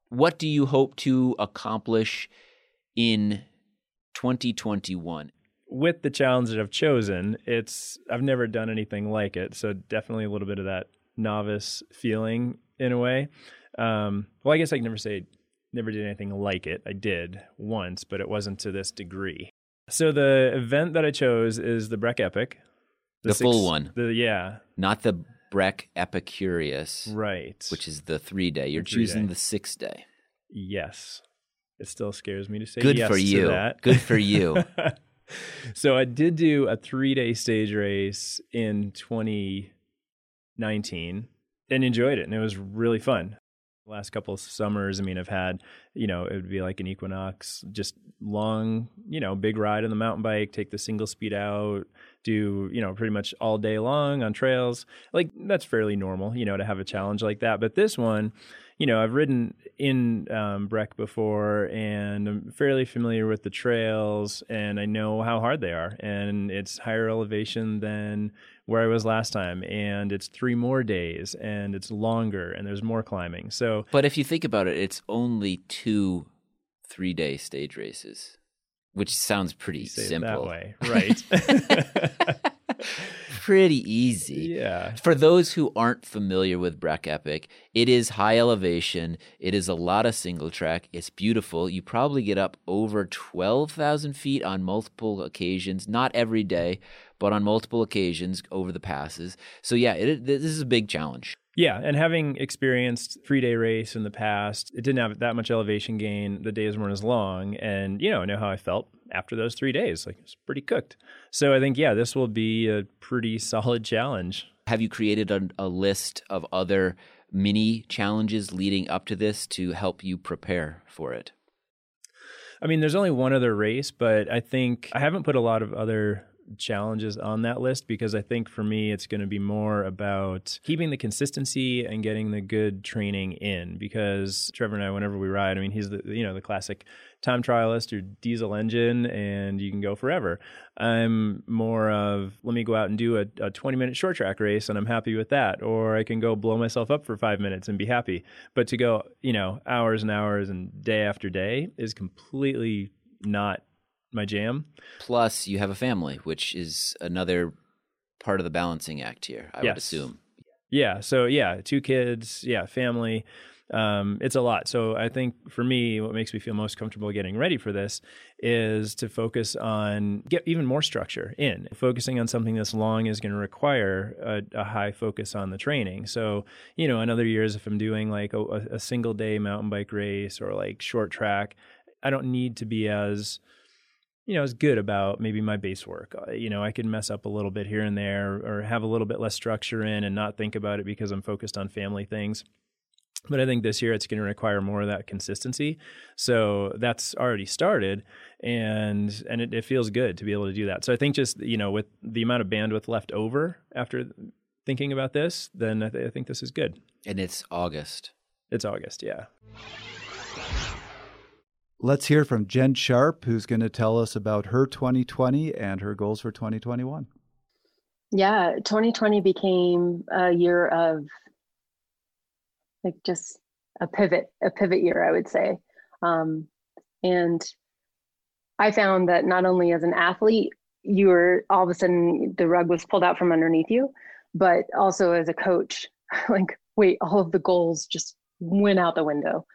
Speaker 1: what do you hope to accomplish in 2021?
Speaker 4: With the challenge that I've chosen, it's I've never done anything like it, so definitely a little bit of that novice feeling in a way. Um, well, I guess I can never say never did anything like it. I did once, but it wasn't to this degree. So the event that I chose is the Breck Epic.
Speaker 1: The, the six, full one.
Speaker 4: The yeah.
Speaker 1: Not the Breck Epicurious.
Speaker 4: Right.
Speaker 1: Which is the three day. You're choosing day. the six day.
Speaker 4: Yes. It still scares me to say
Speaker 1: Good
Speaker 4: yes
Speaker 1: for you.
Speaker 4: that.
Speaker 1: Good for you. [LAUGHS]
Speaker 4: so I did do a three day stage race in 2019 and enjoyed it. And it was really fun The last couple of summers, I mean, I've had you know, it would be like an Equinox, just long, you know, big ride on the mountain bike, take the single speed out, do, you know, pretty much all day long on trails. Like that's fairly normal, you know, to have a challenge like that. But this one, you know, I've ridden in um, Breck before and I'm fairly familiar with the trails and I know how hard they are. And it's higher elevation than where I was last time. And it's three more days and it's longer and there's more climbing. So,
Speaker 1: but if you think about it, it's only two three day stage races, which sounds pretty simple.
Speaker 4: That way, right? [LAUGHS] [LAUGHS] [LAUGHS]
Speaker 1: pretty easy.
Speaker 4: Yeah.
Speaker 1: For those who aren't familiar with Breck Epic, it is high elevation. It is a lot of single track. It's beautiful. You probably get up over 12,000 feet on multiple occasions, not every day, but on multiple occasions over the passes. So, yeah, it, this is a big challenge.
Speaker 4: Yeah, and having experienced three day race in the past, it didn't have that much elevation gain. The days weren't as long, and you know, I know how I felt after those three days. Like it's pretty cooked. So I think yeah, this will be a pretty [LAUGHS] solid challenge.
Speaker 1: Have you created a, a list of other mini challenges leading up to this to help you prepare for it?
Speaker 4: I mean, there's only one other race, but I think I haven't put a lot of other challenges on that list because I think for me it's going to be more about keeping the consistency and getting the good training in because Trevor and I whenever we ride I mean he's the you know the classic time trialist or diesel engine and you can go forever. I'm more of let me go out and do a, a 20 minute short track race and I'm happy with that or I can go blow myself up for 5 minutes and be happy. But to go, you know, hours and hours and day after day is completely not my jam.
Speaker 1: Plus, you have a family, which is another part of the balancing act here. I yes. would assume.
Speaker 4: Yeah. So yeah, two kids. Yeah, family. Um, it's a lot. So I think for me, what makes me feel most comfortable getting ready for this is to focus on get even more structure in. Focusing on something this long is going to require a, a, high focus on the training. So you know, in other years, if I'm doing like a, a single day mountain bike race or like short track, I don't need to be as you know, is good about maybe my base work. Uh, you know, I can mess up a little bit here and there or have a little bit less structure in and not think about it because I'm focused on family things. But I think this year it's going to require more of that consistency. So that's already started and and it, it feels good to be able to do that. So I think just, you know, with the amount of bandwidth left over after thinking about this, then I, th- I think this is good.
Speaker 1: And it's August.
Speaker 4: It's August, yeah.
Speaker 2: Let's hear from Jen Sharp, who's going to tell us about her 2020 and her goals for 2021.
Speaker 9: Yeah, 2020 became a year of like just a pivot, a pivot year, I would say. Um, and I found that not only as an athlete, you were all of a sudden the rug was pulled out from underneath you, but also as a coach, [LAUGHS] like, wait, all of the goals just went out the window.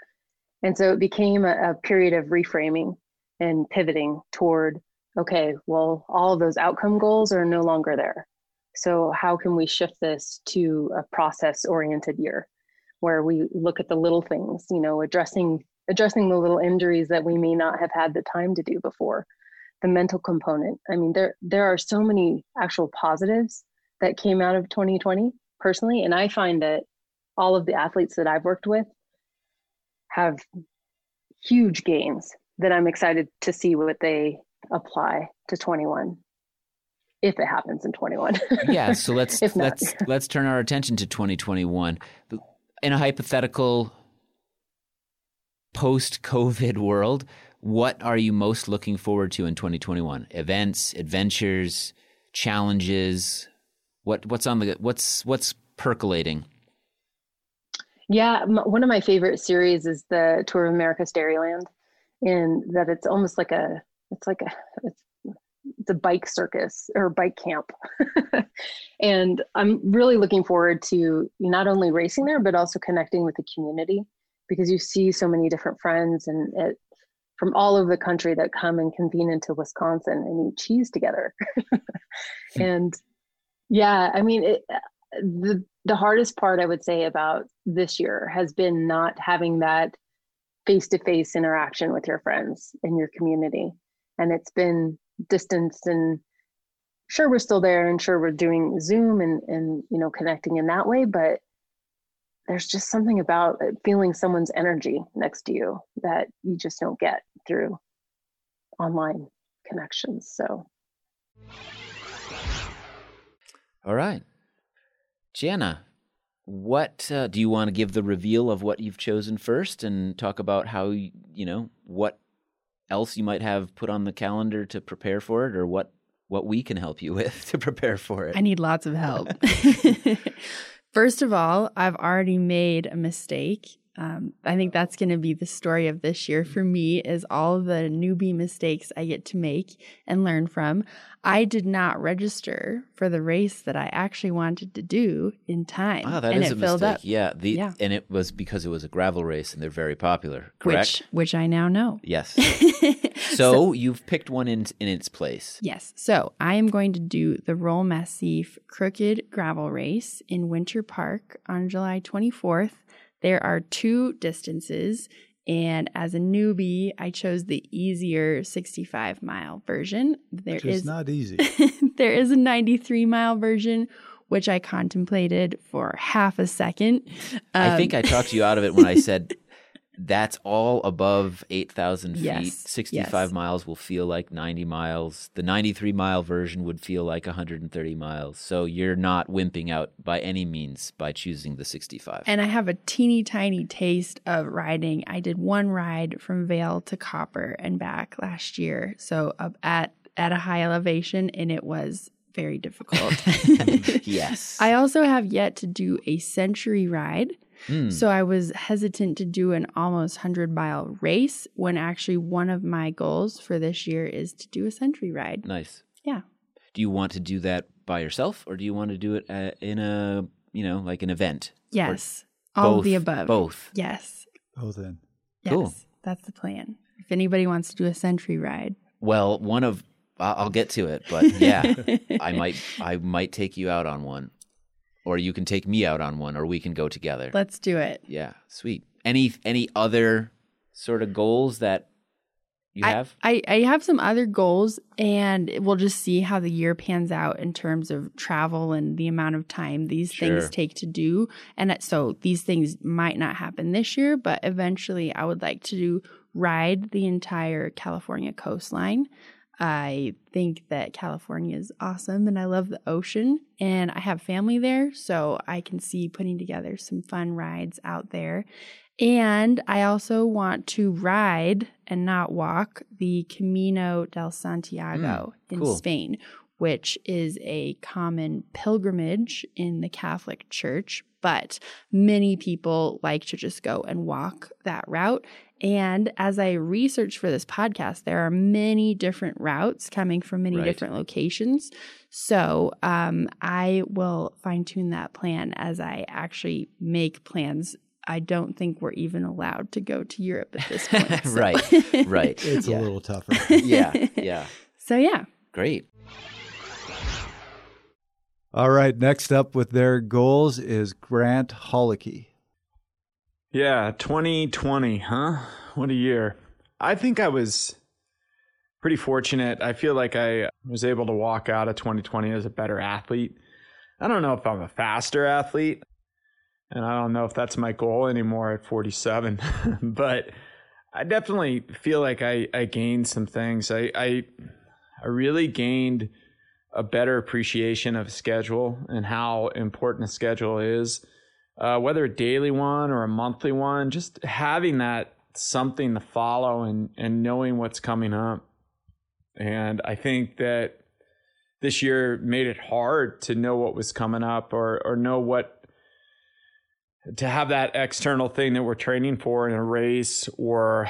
Speaker 9: And so it became a, a period of reframing and pivoting toward okay, well, all those outcome goals are no longer there. So, how can we shift this to a process oriented year where we look at the little things, you know, addressing addressing the little injuries that we may not have had the time to do before the mental component i mean there there are so many actual positives that came out of 2020 personally and i find that all of the athletes that i've worked with have huge gains that I'm excited to see what they apply to 21 if it happens in 21.
Speaker 1: yeah, so [LAUGHS] let's let's let's turn our attention to 2021. In a hypothetical post-COVID world, what are you most looking forward to in 2021? Events, adventures, challenges? What what's on the what's what's percolating?
Speaker 9: Yeah, one of my favorite series is the Tour of America's Dairyland, in that it's almost like a it's like a it's it's a bike circus or bike camp, [LAUGHS] and I'm really looking forward to not only racing there but also connecting with the community because you see so many different friends and it, from all over the country that come and convene into Wisconsin and eat cheese together, [LAUGHS] hmm. and yeah, I mean it, uh, the the hardest part I would say about this year has been not having that face to face interaction with your friends and your community. And it's been distance and sure we're still there and sure we're doing Zoom and, and you know connecting in that way, but there's just something about feeling someone's energy next to you that you just don't get through online connections. So,
Speaker 1: all right, Gianna, what uh, do you want to give the reveal of what you've chosen first, and talk about how you know what else you might have put on the calendar to prepare for it, or what what we can help you [LAUGHS] with to prepare for it.
Speaker 6: I need lots of help. [LAUGHS] [LAUGHS] First of all, I've already made a mistake. Um, I think that's going to be the story of this year for me is all the newbie mistakes I get to make and learn from. I did not register for the race that I actually wanted to do in time.
Speaker 1: Oh, that
Speaker 6: and
Speaker 1: is
Speaker 6: it
Speaker 1: a
Speaker 6: filled
Speaker 1: mistake.
Speaker 6: Up.
Speaker 1: Yeah, the,
Speaker 6: Yeah.
Speaker 1: and it was because it was a gravel race and they're very popular. Correct.
Speaker 6: Which which I now know.
Speaker 1: Yes. [LAUGHS] So, you've picked one in in its place.
Speaker 6: Yes. So I am going to do the Roll Massif Crooked Gravel Race in Winter Park on July 24th. There are two distances. And as a newbie, I chose the easier 65 mile version. There
Speaker 2: Which
Speaker 6: is
Speaker 2: is not easy. [LAUGHS]
Speaker 6: there is a 93 mile version, which I contemplated for half a second.
Speaker 1: I think
Speaker 6: Um,
Speaker 1: I talked you out of it when I said [LAUGHS] that's all above 8,000 feet.
Speaker 6: Yes,
Speaker 1: 65
Speaker 6: yes.
Speaker 1: miles will feel like 90 miles. The 93 mile version would feel like 130 miles. So you're not wimping out by any means by choosing the 65.
Speaker 6: And I have a teeny tiny taste of riding. I did one ride from Vail to Copper and back last year. So up at at a high elevation and it was very difficult. [LAUGHS]
Speaker 1: yes. [LAUGHS]
Speaker 6: I also have yet to do a century ride.
Speaker 1: Mm.
Speaker 6: So I was hesitant to do an almost 100 mile race when actually one of my goals for this year is to do a century ride.
Speaker 1: Nice.
Speaker 6: Yeah.
Speaker 1: Do you want to do that by yourself or do you want to do it uh, in a, you know, like an event?
Speaker 6: Yes. All of the above.
Speaker 1: both.
Speaker 6: Yes.
Speaker 2: Oh, then.
Speaker 6: Yes.
Speaker 1: Cool.
Speaker 6: That's the plan. If anybody wants to do a century ride.
Speaker 1: Well, one of I'll I'll get to it, but yeah, [LAUGHS] I might I might take you out on one, or you can take me out on one, or we can go together.
Speaker 6: Let's do it.
Speaker 1: yeah, sweet. Any any other sort of goals that you
Speaker 6: I-
Speaker 1: have?
Speaker 6: I, I have some other goals, and we'll just see how the year pans out in terms of travel and the amount of time these
Speaker 1: Sure.
Speaker 6: things take to do. And so these things might not happen this year, but eventually I would like to do, ride the entire California coastline. I think that California is awesome and I love the ocean and I have family there, so I can see putting together some fun rides out there. And I also want to ride and not walk the Camino del Santiago mm, in
Speaker 1: cool.
Speaker 6: Spain, which is a common pilgrimage in the Catholic Church. But many people like to just go and walk that route. And as I research for this podcast, there are many different routes coming from many
Speaker 1: Right.
Speaker 6: different locations. So um, I will fine tune that plan as I actually make plans. I don't think we're even allowed to go to Europe at this point. [LAUGHS] so-
Speaker 1: Right, right. [LAUGHS]
Speaker 2: It's
Speaker 1: yeah.
Speaker 2: a little tougher. [LAUGHS]
Speaker 1: yeah, yeah.
Speaker 6: So yeah,
Speaker 1: Great.
Speaker 2: All right. Next up with their goals is Grant Holicky.
Speaker 10: Yeah, 2020, huh? What a year. I think I was pretty fortunate. I feel like I was able to walk out of 2020 as a better athlete. I don't know if I'm a faster athlete, and I don't know if that's my goal anymore at 47, [LAUGHS] but I definitely feel like I, I gained some things. I, I I really gained a better appreciation of schedule and how important a schedule is uh, whether a daily one or a monthly one, just having that something to follow and, and knowing what's coming up. And I think that this year made it hard to know what was coming up or, or know what to have that external thing that we're training for in a race or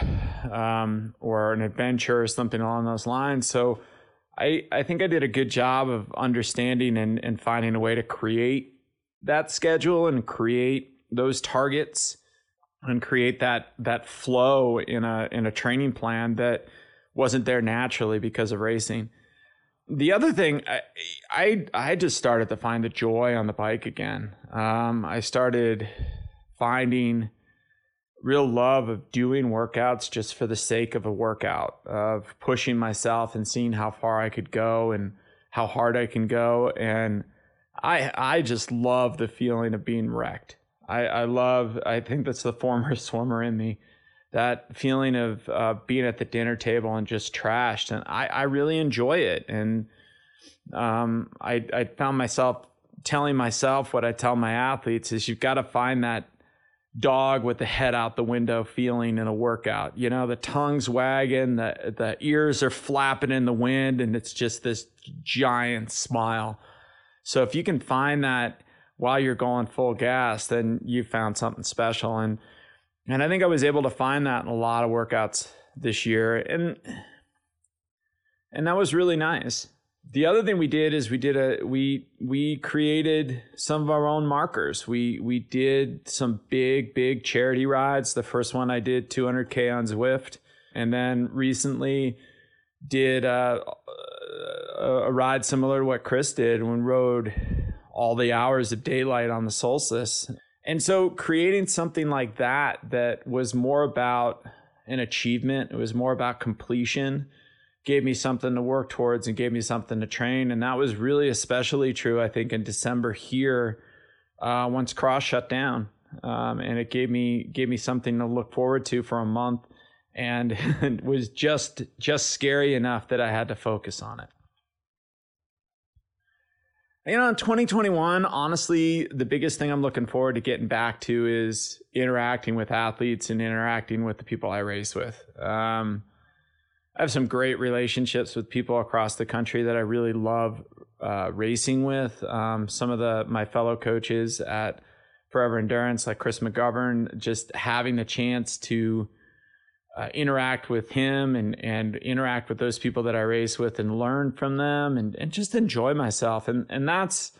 Speaker 10: um, or an adventure or something along those lines. So I, I think I did a good job of understanding and, and finding a way to create that schedule and create those targets and create that that flow in a in a training plan that wasn't there naturally because of racing. The other thing, I I, I just started to find the joy on the bike again. Um, I started finding real love of doing workouts just for the sake of a workout, of pushing myself and seeing how far I could go and how hard I can go. And I I just love the feeling of being wrecked. I, I love. I think that's the former [LAUGHS] swimmer in me. That feeling of uh, being at the dinner table and just trashed, and I, I really enjoy it. And um, I, I found myself telling myself what I tell my athletes is you've got to find that dog with the head out the window feeling in a workout. You know, the tongue's wagging, the the ears are flapping in the wind, and it's just this giant smile. So if you can find that while you're going full gas, then you found something special. And and I think I was able to find that in a lot of workouts this year. And and that was really nice the other thing we did is we did a we we created some of our own markers. We we did some big big charity rides. The first one I did 200k on Zwift, and then recently did uh, a, ride similar to what Chris did when rode all the hours of daylight on the solstice. And so creating something like that that was more about an achievement, it was more about completion gave me something to work towards and gave me something to train. And that was really especially true, I think, in December here uh, once Cross shut down. Um, and it gave me gave me something to look forward to for a month, and it [LAUGHS] was just just scary enough that I had to focus on it. You know, in 2021, honestly, the biggest thing I'm looking forward to getting back to is interacting with athletes and interacting with the people I race with. Um, I have some great relationships with people across the country that I really love uh, racing with. Um, some of the my fellow coaches at Forever Endurance, like Chris McGovern, just having the chance to uh, interact with him and and interact with those people that I race with and learn from them and and just enjoy myself and and that's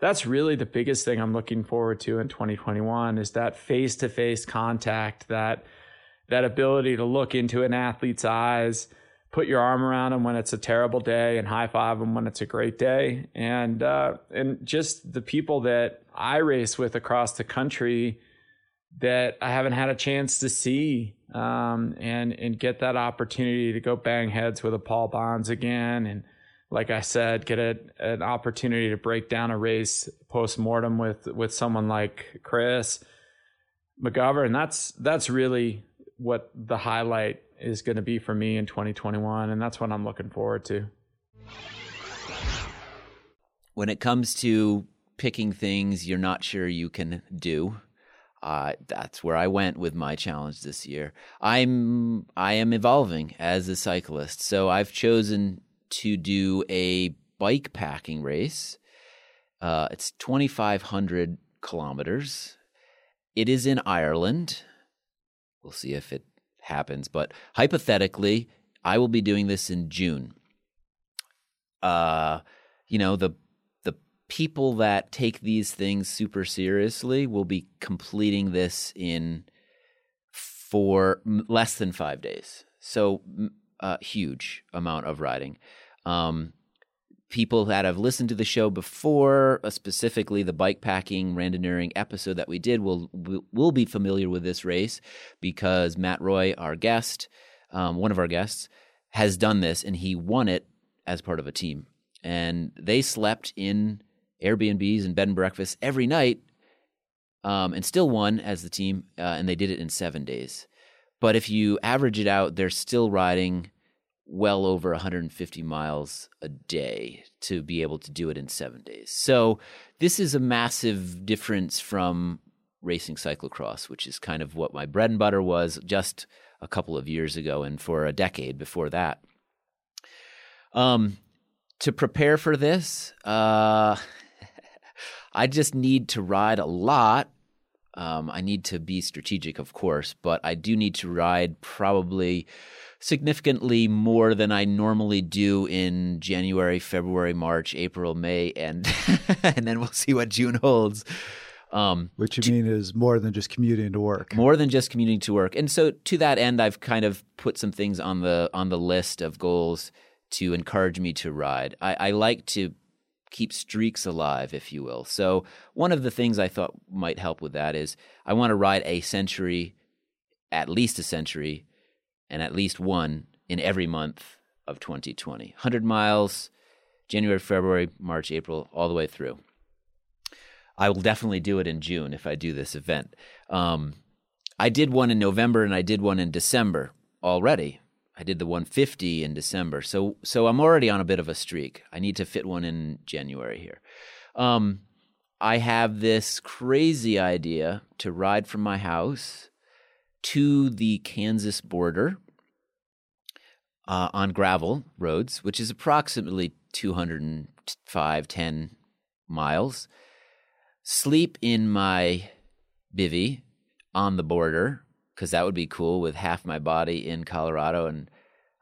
Speaker 10: that's really the biggest thing I'm looking forward to in 2021 is that face to face contact that that ability to look into an athlete's eyes put your arm around them when it's a terrible day and high five them when it's a great day. And uh, and just the people that I race with across the country that I haven't had a chance to see um, and and get that opportunity to go bang heads with a Paul Bonds again and like I said, get a, an opportunity to break down a race post mortem with with someone like Chris McGovern. That's that's really what the highlight is going to be for me in 2021, and that's what I'm looking forward to.
Speaker 1: When it comes to picking things you're not sure you can do, uh, that's where I went with my challenge this year. I'm I am evolving as a cyclist, so I've chosen to do a bike packing race. Uh, it's 2,500 kilometers. It is in Ireland. We'll see if it happens. But hypothetically, I will be doing this in June. Uh, you know, the the people that take these things super seriously will be completing this in for less than five days. So, a huge amount of riding. Um, people that have listened to the show before, uh, specifically the bike packing randonneuring episode that we did, will will be familiar with this race because Matt Roy, our guest, um, one of our guests, has done this and he won it as part of a team. And they slept in Airbnbs and bed and breakfast every night, um, and still won as the team. Uh, and they did it in seven days. But if you average it out, they're still riding well over 150 miles a day to be able to do it in seven days. So this is a massive difference from racing cyclocross, which is kind of what my bread and butter was just a couple of years ago and for a decade before that. Um, to prepare for this, uh, I just need to ride a lot. Um, I need to be strategic, of course, but I do need to ride probably significantly more than I normally do in January, February, March, April, May, and [LAUGHS] and then we'll see what June holds.
Speaker 2: Um, Which you mean is more than just commuting to work.
Speaker 1: More than just commuting to work. And so to that end, I've kind of put some things on the on the list of goals to encourage me to ride. I, I like to keep streaks alive, if you will. So one of the things I thought might help with that is I want to ride a century, at least a century, and at least one in every month of 2020. 100 miles, January, February, March, April, all the way through. I will definitely do it in June if I do this event. Um, I did one in November and I did one in December already. I did the 150 in December, so so I'm already on a bit of a streak. I need to fit one in January here. Um, I have this crazy idea to ride from my house to the Kansas border uh, on gravel roads, which is approximately 205, 10 miles. Sleep in my bivy on the border because that would be cool with half my body in Colorado and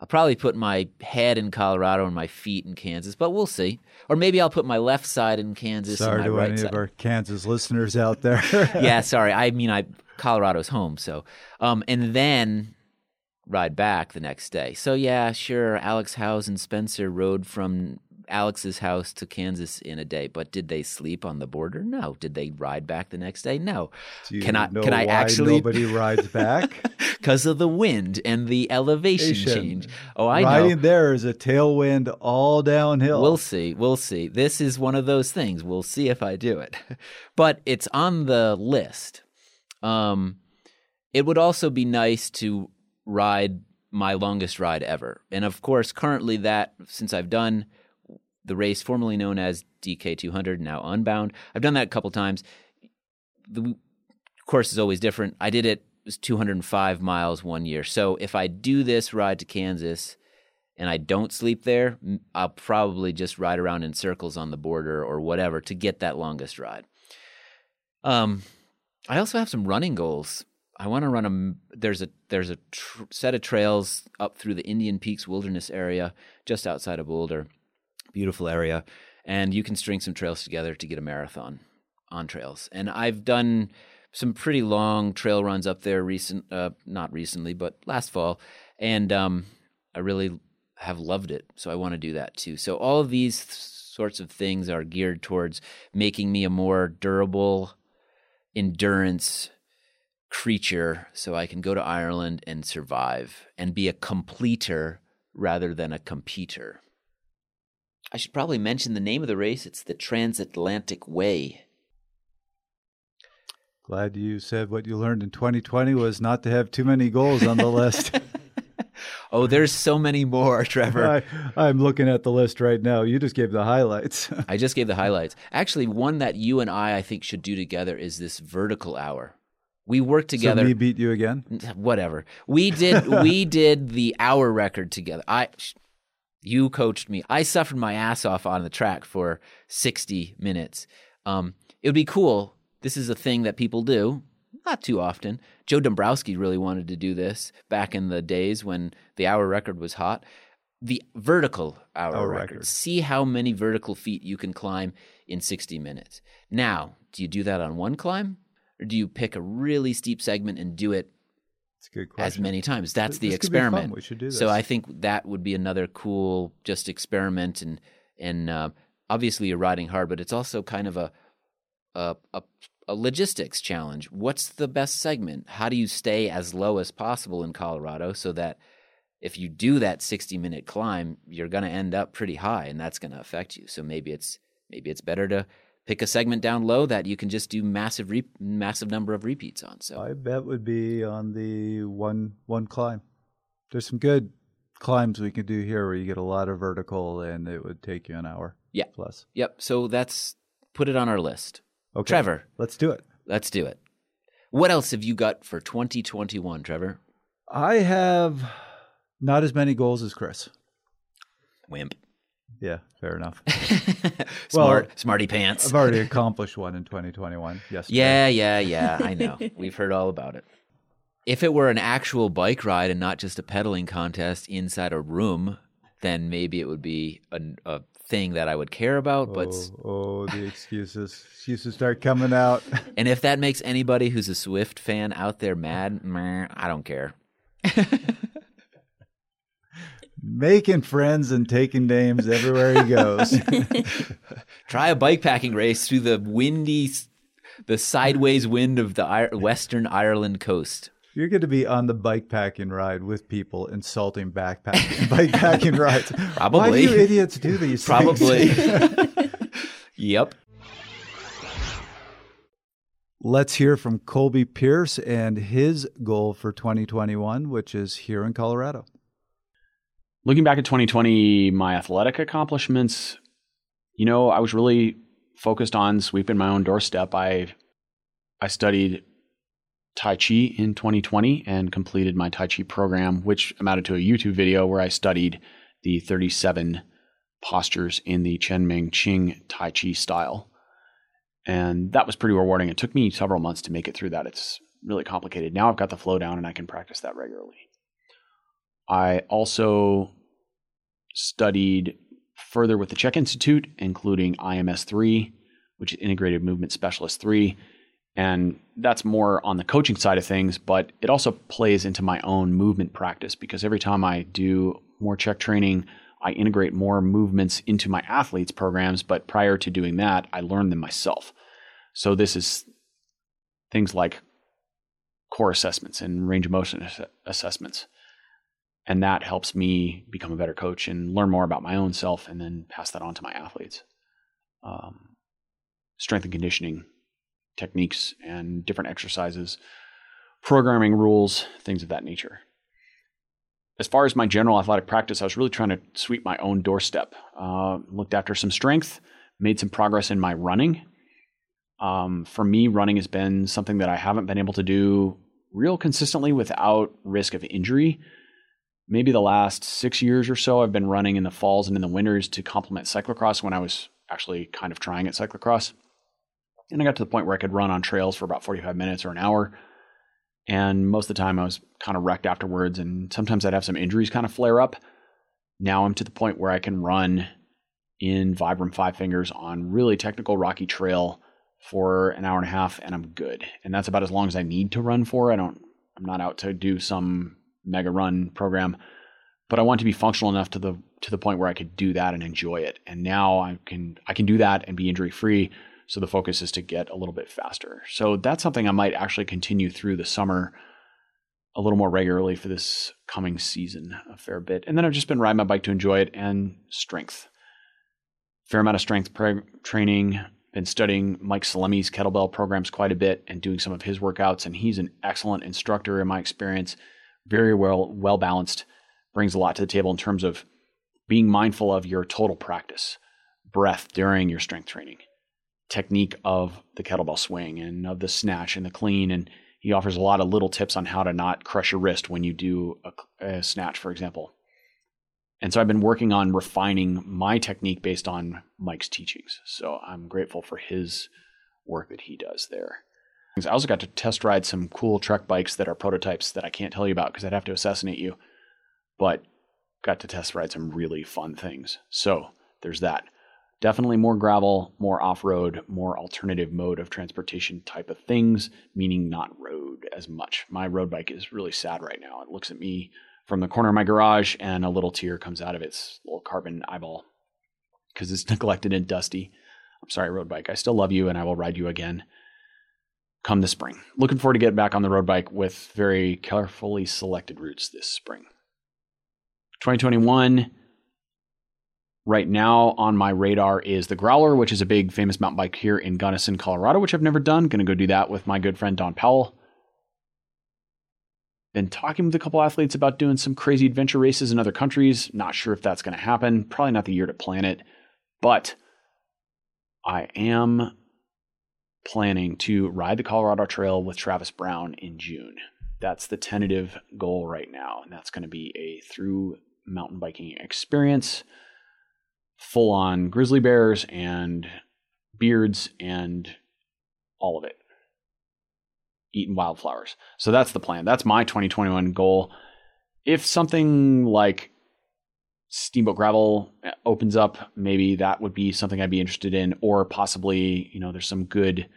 Speaker 1: I'll probably put my head in Colorado and my feet in Kansas, but we'll see. Or maybe I'll put my left side in Kansas.
Speaker 2: Sorry
Speaker 1: and my
Speaker 2: to
Speaker 1: right
Speaker 2: any
Speaker 1: side.
Speaker 2: of our Kansas listeners out there. [LAUGHS]
Speaker 1: yeah, [LAUGHS] sorry. I mean, I Colorado's home, so um, and then ride back the next day. So yeah, sure. Alex Howes and Spencer rode from Alex's house to Kansas in a day, but did they sleep on the border? No. Did they ride back the next day? No. Can I can I actually
Speaker 2: nobody rides back? [LAUGHS]
Speaker 1: because of the wind and the elevation change? Oh, I
Speaker 2: Riding
Speaker 1: know.
Speaker 2: there is a tailwind all downhill.
Speaker 1: We'll see. We'll see. This is one of those things. We'll see if I do it. [LAUGHS] but it's on the list. Um, it would also be nice to ride my longest ride ever. And of course, currently that since I've done the race formerly known as DK200, now Unbound, I've done that a couple times. The course is always different. I did it, it was 205 miles one year. So if I do this ride to Kansas, and I don't sleep there, I'll probably just ride around in circles on the border or whatever to get that longest ride. Um, I also have some running goals. I want to run a There's a there's a tr- set of trails up through the Indian Peaks Wilderness area just outside of Boulder, beautiful area, and you can string some trails together to get a marathon on trails. And I've done some pretty long trail runs up there recent, uh, not recently, but last fall, and um, I really have loved it. So I want to do that too. So all of these th- sorts of things are geared towards making me a more durable endurance creature so I can go to Ireland and survive and be a completer rather than a competer. I should probably mention the name of the race. It's the Transatlantic Way.
Speaker 2: Glad you said what you learned in 2020 was not to have too many goals on the [LAUGHS] list.
Speaker 1: Oh, there's so many more, Trevor.
Speaker 2: I, I'm looking at the list right now. You just gave the highlights. [LAUGHS]
Speaker 1: I just gave the highlights. Actually, one that you and I, I think, should do together is this vertical hour. We worked together.
Speaker 2: So me beat you again?
Speaker 1: Whatever. We did. we [LAUGHS] did the hour record together. I, you coached me. I suffered my ass off on the track for sixty minutes. Um, it would be cool. This is a thing that people do. Not too often. Joe Dombrowski really wanted to do this back in the days when the hour record was hot. The vertical hour,
Speaker 2: Hour
Speaker 1: record.
Speaker 2: record.
Speaker 1: See how many vertical feet you can climb in 60 minutes. Now, do you do that on one climb? Or do you pick a really steep segment and do it
Speaker 2: It's a good
Speaker 1: as
Speaker 2: question.
Speaker 1: many times? That's
Speaker 2: This-
Speaker 1: the
Speaker 2: this could be fun.
Speaker 1: experiment.
Speaker 2: We should do
Speaker 1: So. I think that would be another cool just experiment and and uh, obviously you're riding hard, but it's also kind of a a, a a logistics challenge. What's the best segment? How do you stay as low as possible in Colorado so that if you do that 60 minute climb, you're going to end up pretty high and that's going to affect you. So maybe it's maybe it's better to pick a segment down low that you can just do massive re- massive number of repeats on. So
Speaker 2: I bet would be on the one one climb. There's some good climbs we can do here where you get a lot of vertical and it would take you an hour.
Speaker 1: Yeah.
Speaker 2: Plus.
Speaker 1: Yep, so that's put it on our list.
Speaker 2: Okay.
Speaker 1: Trevor,
Speaker 2: Let's do it.
Speaker 1: let's do it. What else have you got for 2021, Trevor?
Speaker 2: I have not as many goals as Chris.
Speaker 1: Wimp.
Speaker 2: Yeah, fair enough. [LAUGHS]
Speaker 1: Smart, smarty pants.
Speaker 2: I've already [LAUGHS] accomplished one in 2021. Yes.
Speaker 1: Yeah, yeah, yeah. I know. [LAUGHS] We've heard all about it. If it were an actual bike ride and not just a pedaling contest inside a room, then maybe it would be a, a thing that I would care about. But
Speaker 2: Oh, oh, the excuses. excuses start coming out.
Speaker 1: and if that makes anybody who's a Zwift fan out there mad, meh, I don't care.
Speaker 2: Making friends and taking names everywhere he goes. [LAUGHS] [LAUGHS]
Speaker 1: Try a bike packing race through the windy, the sideways wind of the Ir- Western Ireland coast.
Speaker 2: You're going to be on the bike packing ride with people insulting backpacking [LAUGHS] bike packing rides. Why do
Speaker 1: Probably.
Speaker 2: you idiots do these?
Speaker 1: Probably. yep.
Speaker 2: Let's hear from Colby Pearce and his goal for 2021, which is here in Colorado.
Speaker 11: Looking back at 2020, my athletic accomplishments, you know, I was really focused on sweeping my own doorstep. I I studied Tai Chi in 2020 and completed my Tai Chi program, which amounted to a YouTube video where I studied the 37 postures in the Cheng Man-ch'ing Tai Chi style. And that was pretty rewarding. It took me several months to make it through that. It's really complicated. Now I've got the flow down and I can practice that regularly. I also studied further with the CHEK Institute, including IMS 3, which is Integrated Movement Specialist 3. And that's more on the coaching side of things, but it also plays into my own movement practice because every time I do more CHEK training, I integrate more movements into my athletes' programs. But prior to doing that, I learn them myself. So this is things like core assessments and range of motion ass- assessments. And that helps me become a better coach and learn more about my own self and then pass that on to my athletes. Um, strength and conditioning techniques and different exercises, programming rules, things of that nature. As far as my general athletic practice, I was really trying to sweep my own doorstep. Uh, looked after some strength, made some progress in my running. Um, for me, running has been something that I haven't been able to do real consistently without risk of injury. Maybe the last six years or so, I've been running in the falls and in the winters to complement cyclocross when I was actually kind of trying at cyclocross. And I got to the point where I could run on trails for about 45 minutes or an hour. And most of the time I was kind of wrecked afterwards. And sometimes I'd have some injuries kind of flare up. Now I'm to the point where I can run in Vibram Five Fingers on really technical rocky trail for an hour and a half and I'm good. And that's about as long as I need to run for. I don't, I'm not out to do some mega run program, but I want to be functional enough to the, to the point where I could do that and enjoy it. And now I can, I can do that and be injury free so the focus is to get a little bit faster. So that's something I might actually continue through the summer a little more regularly for this coming season, a fair bit. And then I've just been riding my bike to enjoy it and strength. Fair amount of strength pra- training. Been studying Mike Salemi's kettlebell programs quite a bit and doing some of his workouts. And he's an excellent instructor in my experience. Very well well balanced. Brings a lot to the table in terms of being mindful of your total practice, breath during your strength training technique of the kettlebell swing and of the snatch and the clean. And he offers a lot of little tips on how to not crush your wrist when you do a, a snatch, for example. And so I've been working on refining my technique based on Mike's teachings. So I'm grateful for his work that he does there. I also got to test ride some cool truck bikes that are prototypes that I can't tell you about because I'd have to assassinate you, but got to test ride some really fun things. So there's that definitely more gravel, more off road, more alternative mode of transportation type of things, meaning not road as much. My road bike is really sad right now. It looks at me from the corner of my garage and a little tear comes out of its little carbon eyeball because it's [LAUGHS] neglected and dusty. I'm sorry, road bike. I still love you and I will ride you again come the spring. Looking forward to get back on the road bike with very carefully selected routes this spring. 2021 right now on my radar is the Growler, which is a big famous mountain bike here in Gunnison, Colorado, which I've never done. Going to go do that with my good friend Don Powell. Been talking with a couple athletes about doing some crazy adventure races in other countries. Not sure if that's going to happen. Probably not the year to plan it, but I am planning to ride the Colorado Trail with Travis Brown in June. That's the tentative goal right now, and that's going to be a through mountain biking experience full on grizzly bears and beards and all of it. Eating wildflowers. So that's the plan. That's my 2021 goal. If something like Steamboat Gravel uh, opens up, maybe that would be something I'd be interested in, or possibly, you know, there's some good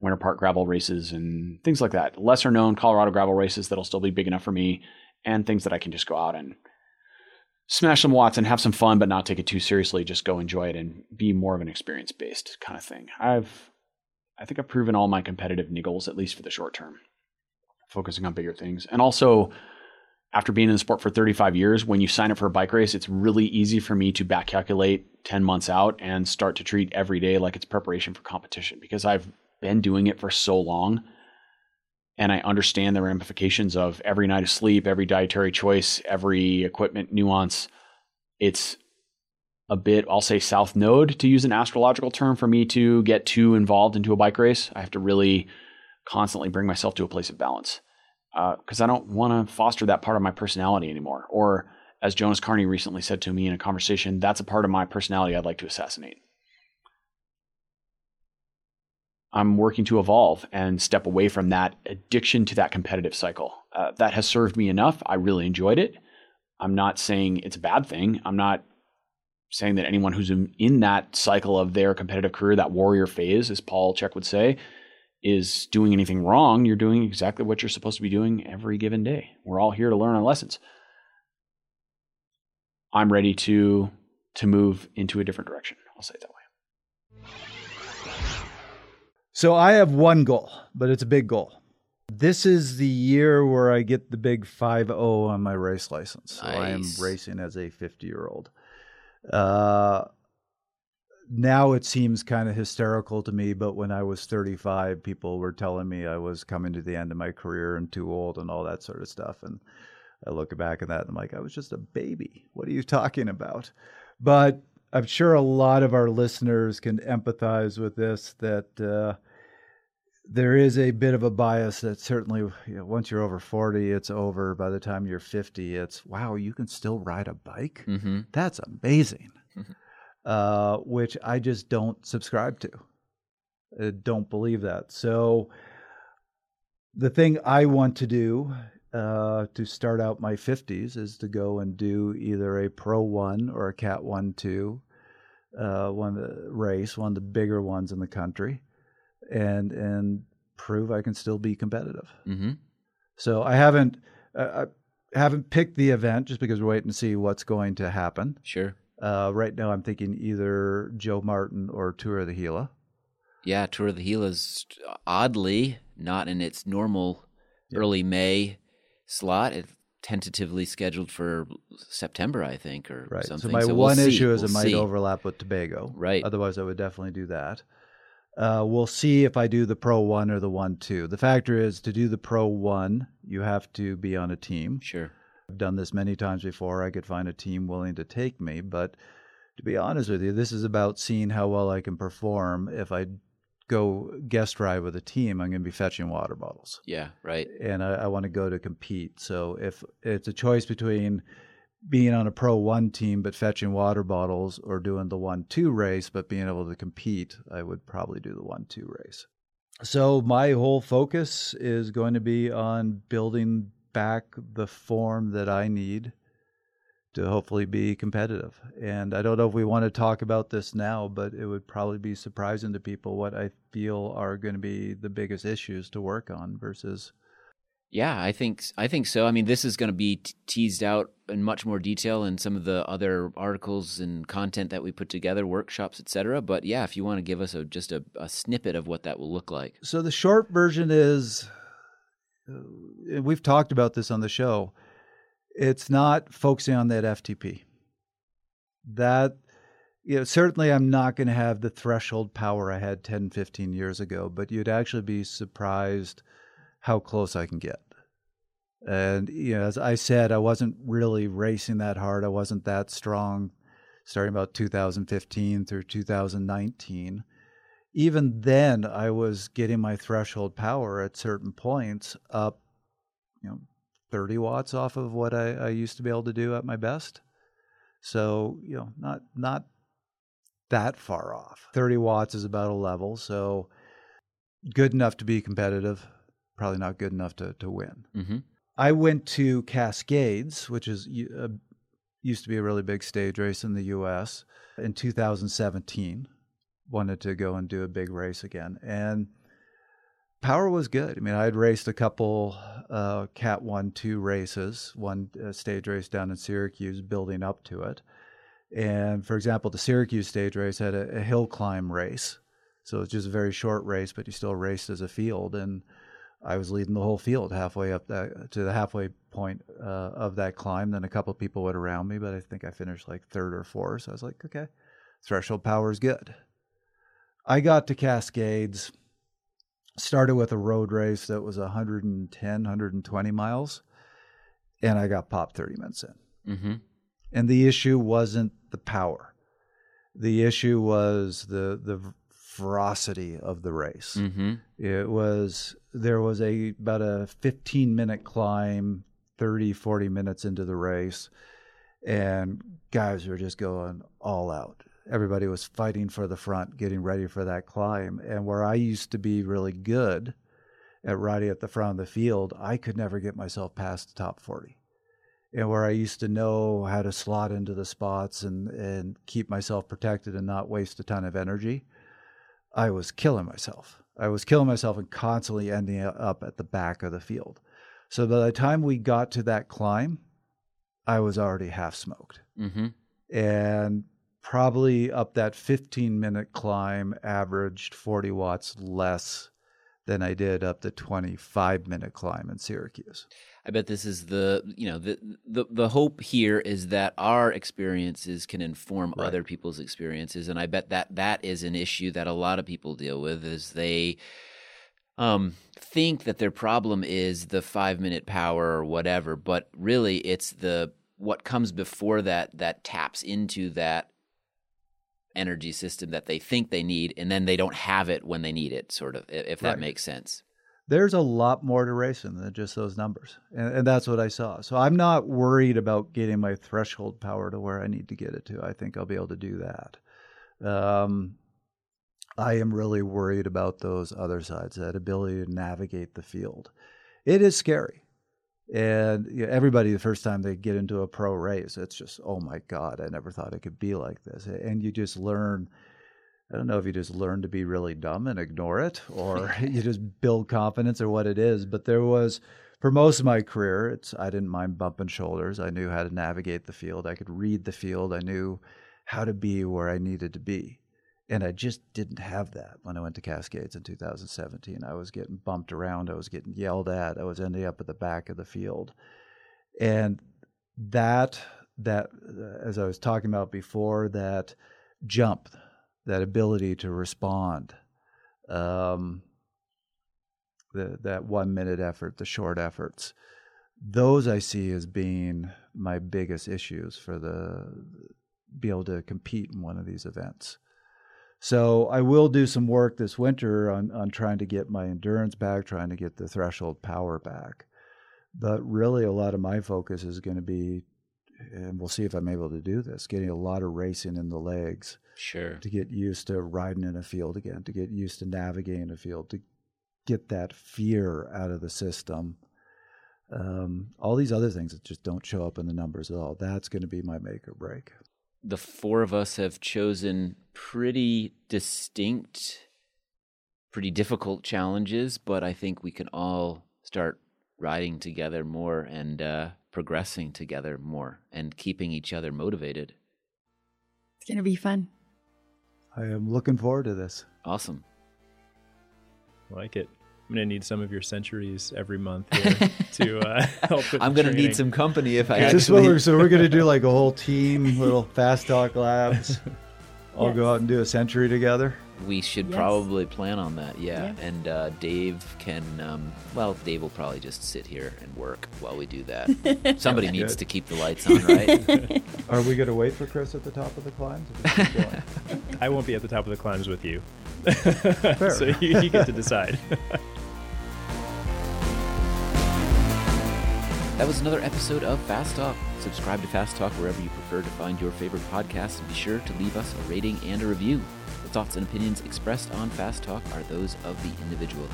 Speaker 11: Winter Park gravel races and things like that. Lesser known Colorado gravel races that'll still be big enough for me, and things that I can just go out and smash some watts and have some fun, but not take it too seriously. Just go enjoy it and be more of an experience based kind of thing. I've, I think I've proven all my competitive niggles, at least for the short term, focusing on bigger things. And also, after being in the sport for 35 years, when you sign up for a bike race, it's really easy for me to back calculate 10 months out and start to treat every day like it's preparation for competition because I've been doing it for so long and I understand the ramifications of every night of sleep, every dietary choice, every equipment nuance. It's a bit, I'll say, south node to use an astrological term for me to get too involved into a bike race. I have to really constantly bring myself to a place of balance because uh, I don't want to foster that part of my personality anymore. Or, as Jonas Carney recently said to me in a conversation, that's a part of my personality I'd like to assassinate. I'm working to evolve and step away from that addiction to that competitive cycle. Uh, that has served me enough. I really enjoyed it. I'm not saying it's a bad thing. I'm not saying that anyone who's in, in that cycle of their competitive career, that warrior phase, as Paul Chek would say, is doing anything wrong. You're doing exactly what you're supposed to be doing every given day. We're all here to learn our lessons. I'm ready to to move into a different direction. I'll say it that way.
Speaker 2: So I have one goal, but it's a big goal. This is the year where I get the big 5 0 on my race license. So I am racing as a 50 year old. Uh, now it seems kind of hysterical to me, but when I was 35, people were telling me I was coming to the end of my career and too old and all that sort of stuff. And I look back at that and I'm like, I was just a baby. What are you talking about? But I'm sure a lot of our listeners can empathize with this that uh, there is a bit of a bias that certainly you know, once you're over 40 it's over by the time you're 50 it's wow you can still ride a bike mm-hmm. that's amazing mm-hmm. Uh, which i just don't subscribe to I don't believe that so the thing i want to do uh, to start out my 50s is to go and do either a pro 1 or a cat 1 2 uh, one the race one of the bigger ones in the country and and prove I can still be competitive. Mm-hmm. So I haven't uh, I haven't picked the event just because we're waiting to see what's going to happen.
Speaker 1: Sure.
Speaker 2: Uh, right now, I'm thinking either Joe Martin or Tour of the Gila.
Speaker 1: Yeah, Tour of the Gila is oddly not in its normal yeah. early May slot. It's tentatively scheduled for September, I think, or
Speaker 2: right.
Speaker 1: something.
Speaker 2: So my
Speaker 1: so
Speaker 2: one
Speaker 1: we'll
Speaker 2: issue
Speaker 1: see.
Speaker 2: is
Speaker 1: we'll
Speaker 2: it might
Speaker 1: see.
Speaker 2: overlap with Tobago.
Speaker 1: Right.
Speaker 2: Otherwise, I would definitely do that. Uh, we'll see if I do the Pro 1 or the 1 2. The factor is to do the Pro 1, you have to be on a team.
Speaker 1: Sure.
Speaker 2: I've done this many times before. I could find a team willing to take me. But to be honest with you, this is about seeing how well I can perform. If I go guest ride with a team, I'm going to be fetching water bottles.
Speaker 1: Yeah, right.
Speaker 2: And I, I want to go to compete. So if it's a choice between being on a pro one team but fetching water bottles or doing the one two race but being able to compete, I would probably do the one two race. So my whole focus is going to be on building back the form that I need to hopefully be competitive. And I don't know if we want to talk about this now, but it would probably be surprising to people what I feel are going to be the biggest issues to work on versus
Speaker 1: yeah, I think I think so. I mean, this is going to be t- teased out in much more detail in some of the other articles and content that we put together, workshops, etc. But yeah, if you want to give us a just a, a snippet of what that will look like.
Speaker 2: So the short version is, Uh, we've talked about this on the show. It's not focusing on that FTP. That you know, certainly I'm not going to have the threshold power I had 10, 15 years ago, but you'd actually be surprised how close I can get. And you know, as I said, I wasn't really racing that hard. I wasn't that strong starting about 2015 through 2019. Even then, I was getting my threshold power at certain points up, you know, 30 watts off of what I, I used to be able to do at my best. So, you know, not not that far off. 30 watts is about a level, so good enough to be competitive probably not good enough to to win. Mm-hmm. I went to Cascades, which is uh, used to be a really big stage race in the U.S. in 2017. Wanted to go and do a big race again, and power was good. I mean, I had raced a couple uh, Cat One Two races, one uh, stage race down in Syracuse, building up to it. And for example, the Syracuse stage race had a, a hill climb race, so it's just a very short race, but you still raced as a field and I was leading the whole field halfway up that to the halfway point uh, of that climb. Then a couple people went around me, but I think I finished like third or fourth. So I was like, okay, threshold power is good. I got to Cascades. started with a road race that was 110, 120 miles, and I got popped 30 minutes in.
Speaker 1: Mm-hmm.
Speaker 2: And the issue wasn't the power. The issue was the the ferocity of the race.
Speaker 1: Mm-hmm.
Speaker 2: It was there was a about a 15 minute climb 30 40 minutes into the race and guys were just going all out. Everybody was fighting for the front, getting ready for that climb. And where I used to be really good at riding at the front of the field, I could never get myself past the top 40 and where I used to know how to slot into the spots and, and keep myself protected and not waste a ton of energy, I was killing myself. I was killing myself and constantly ending up at the back of the field. So by the time we got to that climb, I was already half smoked.
Speaker 1: Mm-hmm.
Speaker 2: And probably up that 15 minute climb averaged 40 watts less than I did up the 25 minute climb in Syracuse.
Speaker 1: I bet this is the you know the the the hope here is that our experiences can inform
Speaker 2: Right.
Speaker 1: other people's experiences, and I bet that that is an issue that a lot of people deal with is they um think that their problem is the five minute power or whatever, but really it's the what comes before that that taps into that energy system that they think they need and then they don't have it when they need it sort of if that
Speaker 2: Right.
Speaker 1: makes sense
Speaker 2: there's a lot more to racing than just those numbers. And, and that's what I saw. So I'm not worried about getting my threshold power to where I need to get it to. I think I'll be able to do that. Um, I am really worried about those other sides, that ability to navigate the field. It is scary. And you know, everybody, the first time they get into a pro race, it's just, oh my God, I never thought it could be like this. And you just learn I don't know if you just learn to be really dumb and ignore it or [LAUGHS] [LAUGHS] you just build confidence or what it is. But there was, for most of my career, it's I didn't mind bumping shoulders. I knew how to navigate the field. I could read the field. I knew how to be where I needed to be. And I just didn't have that when I went to Cascades in 2017. I was getting bumped around. I was getting yelled at. I was ending up at the back of the field. And that, that, uh, as I was talking about before, that jump, that ability to respond, um, the, that one minute effort, the short efforts, those I see as being my biggest issues for the be able to compete in one of these events. So I will do some work this winter on on trying to get my endurance back, trying to get the threshold power back. But really, a lot of my focus is going to be, and we'll see if I'm able to do this, getting a lot of racing in the legs
Speaker 1: sure
Speaker 2: to get used to riding in a field again, to get used to navigating a field, to get that fear out of the system. Um, all these other things that just don't show up in the numbers at all. That's going to be my make or break.
Speaker 1: The four of us have chosen pretty distinct, pretty difficult challenges, but I think we can all start riding together more and uh, progressing together more and keeping each other motivated.
Speaker 6: It's going to be fun.
Speaker 2: I am looking forward to this.
Speaker 1: Awesome.
Speaker 4: like it. I'm gonna need some of your centuries every month here [LAUGHS] to uh, help.
Speaker 1: I'm going to
Speaker 4: training.
Speaker 1: need some company if I
Speaker 2: Is this
Speaker 1: actually.
Speaker 2: we're, so we're going to do like a whole team, [LAUGHS] little fast talk labs. All go out and do a century together.
Speaker 1: We should
Speaker 6: Yes.
Speaker 1: probably plan on that, yeah.
Speaker 6: Yeah.
Speaker 1: And uh, Dave can, um, well, Dave will probably just sit here and work while we do that. [LAUGHS] Somebody needs
Speaker 2: Good.
Speaker 1: to keep the lights on, right?
Speaker 2: Are we going to wait for Chris at the top of the climbs? Or just keep going?
Speaker 4: I won't be at the top of the climbs with you, so you, you get to decide.
Speaker 1: That was another episode of Fast Talk. Subscribe to Fast Talk wherever you prefer to find your favorite podcast and be sure to leave us a rating and a review. The thoughts and opinions expressed on Fast Talk are those of the individual.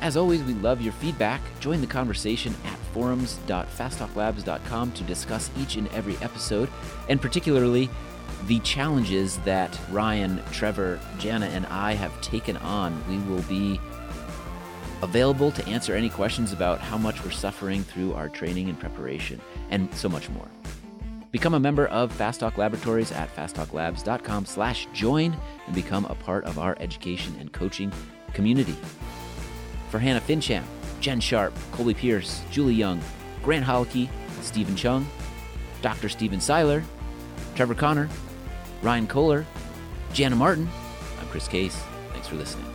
Speaker 1: As always, we love your feedback. Join the conversation at forums.fasttalklabs.com to discuss each and every episode, and particularly the challenges that Ryan, Trevor, Jana, and I have taken on. We will be available to answer any questions about how much we're suffering through our training and preparation, and so much more. Become a member of Fast Talk Laboratories at fasttalklabs.com slash join and become a part of our education and coaching community. For Hannah Fincham, Jen Sharp, Colby Pearce, Julie Young, Grant Holicky, Stephen Cheung, Dr. Stephen Seiler, Trevor Connor, Ryan Kohler, Jana Martin, I'm Chris Case. Thanks for listening.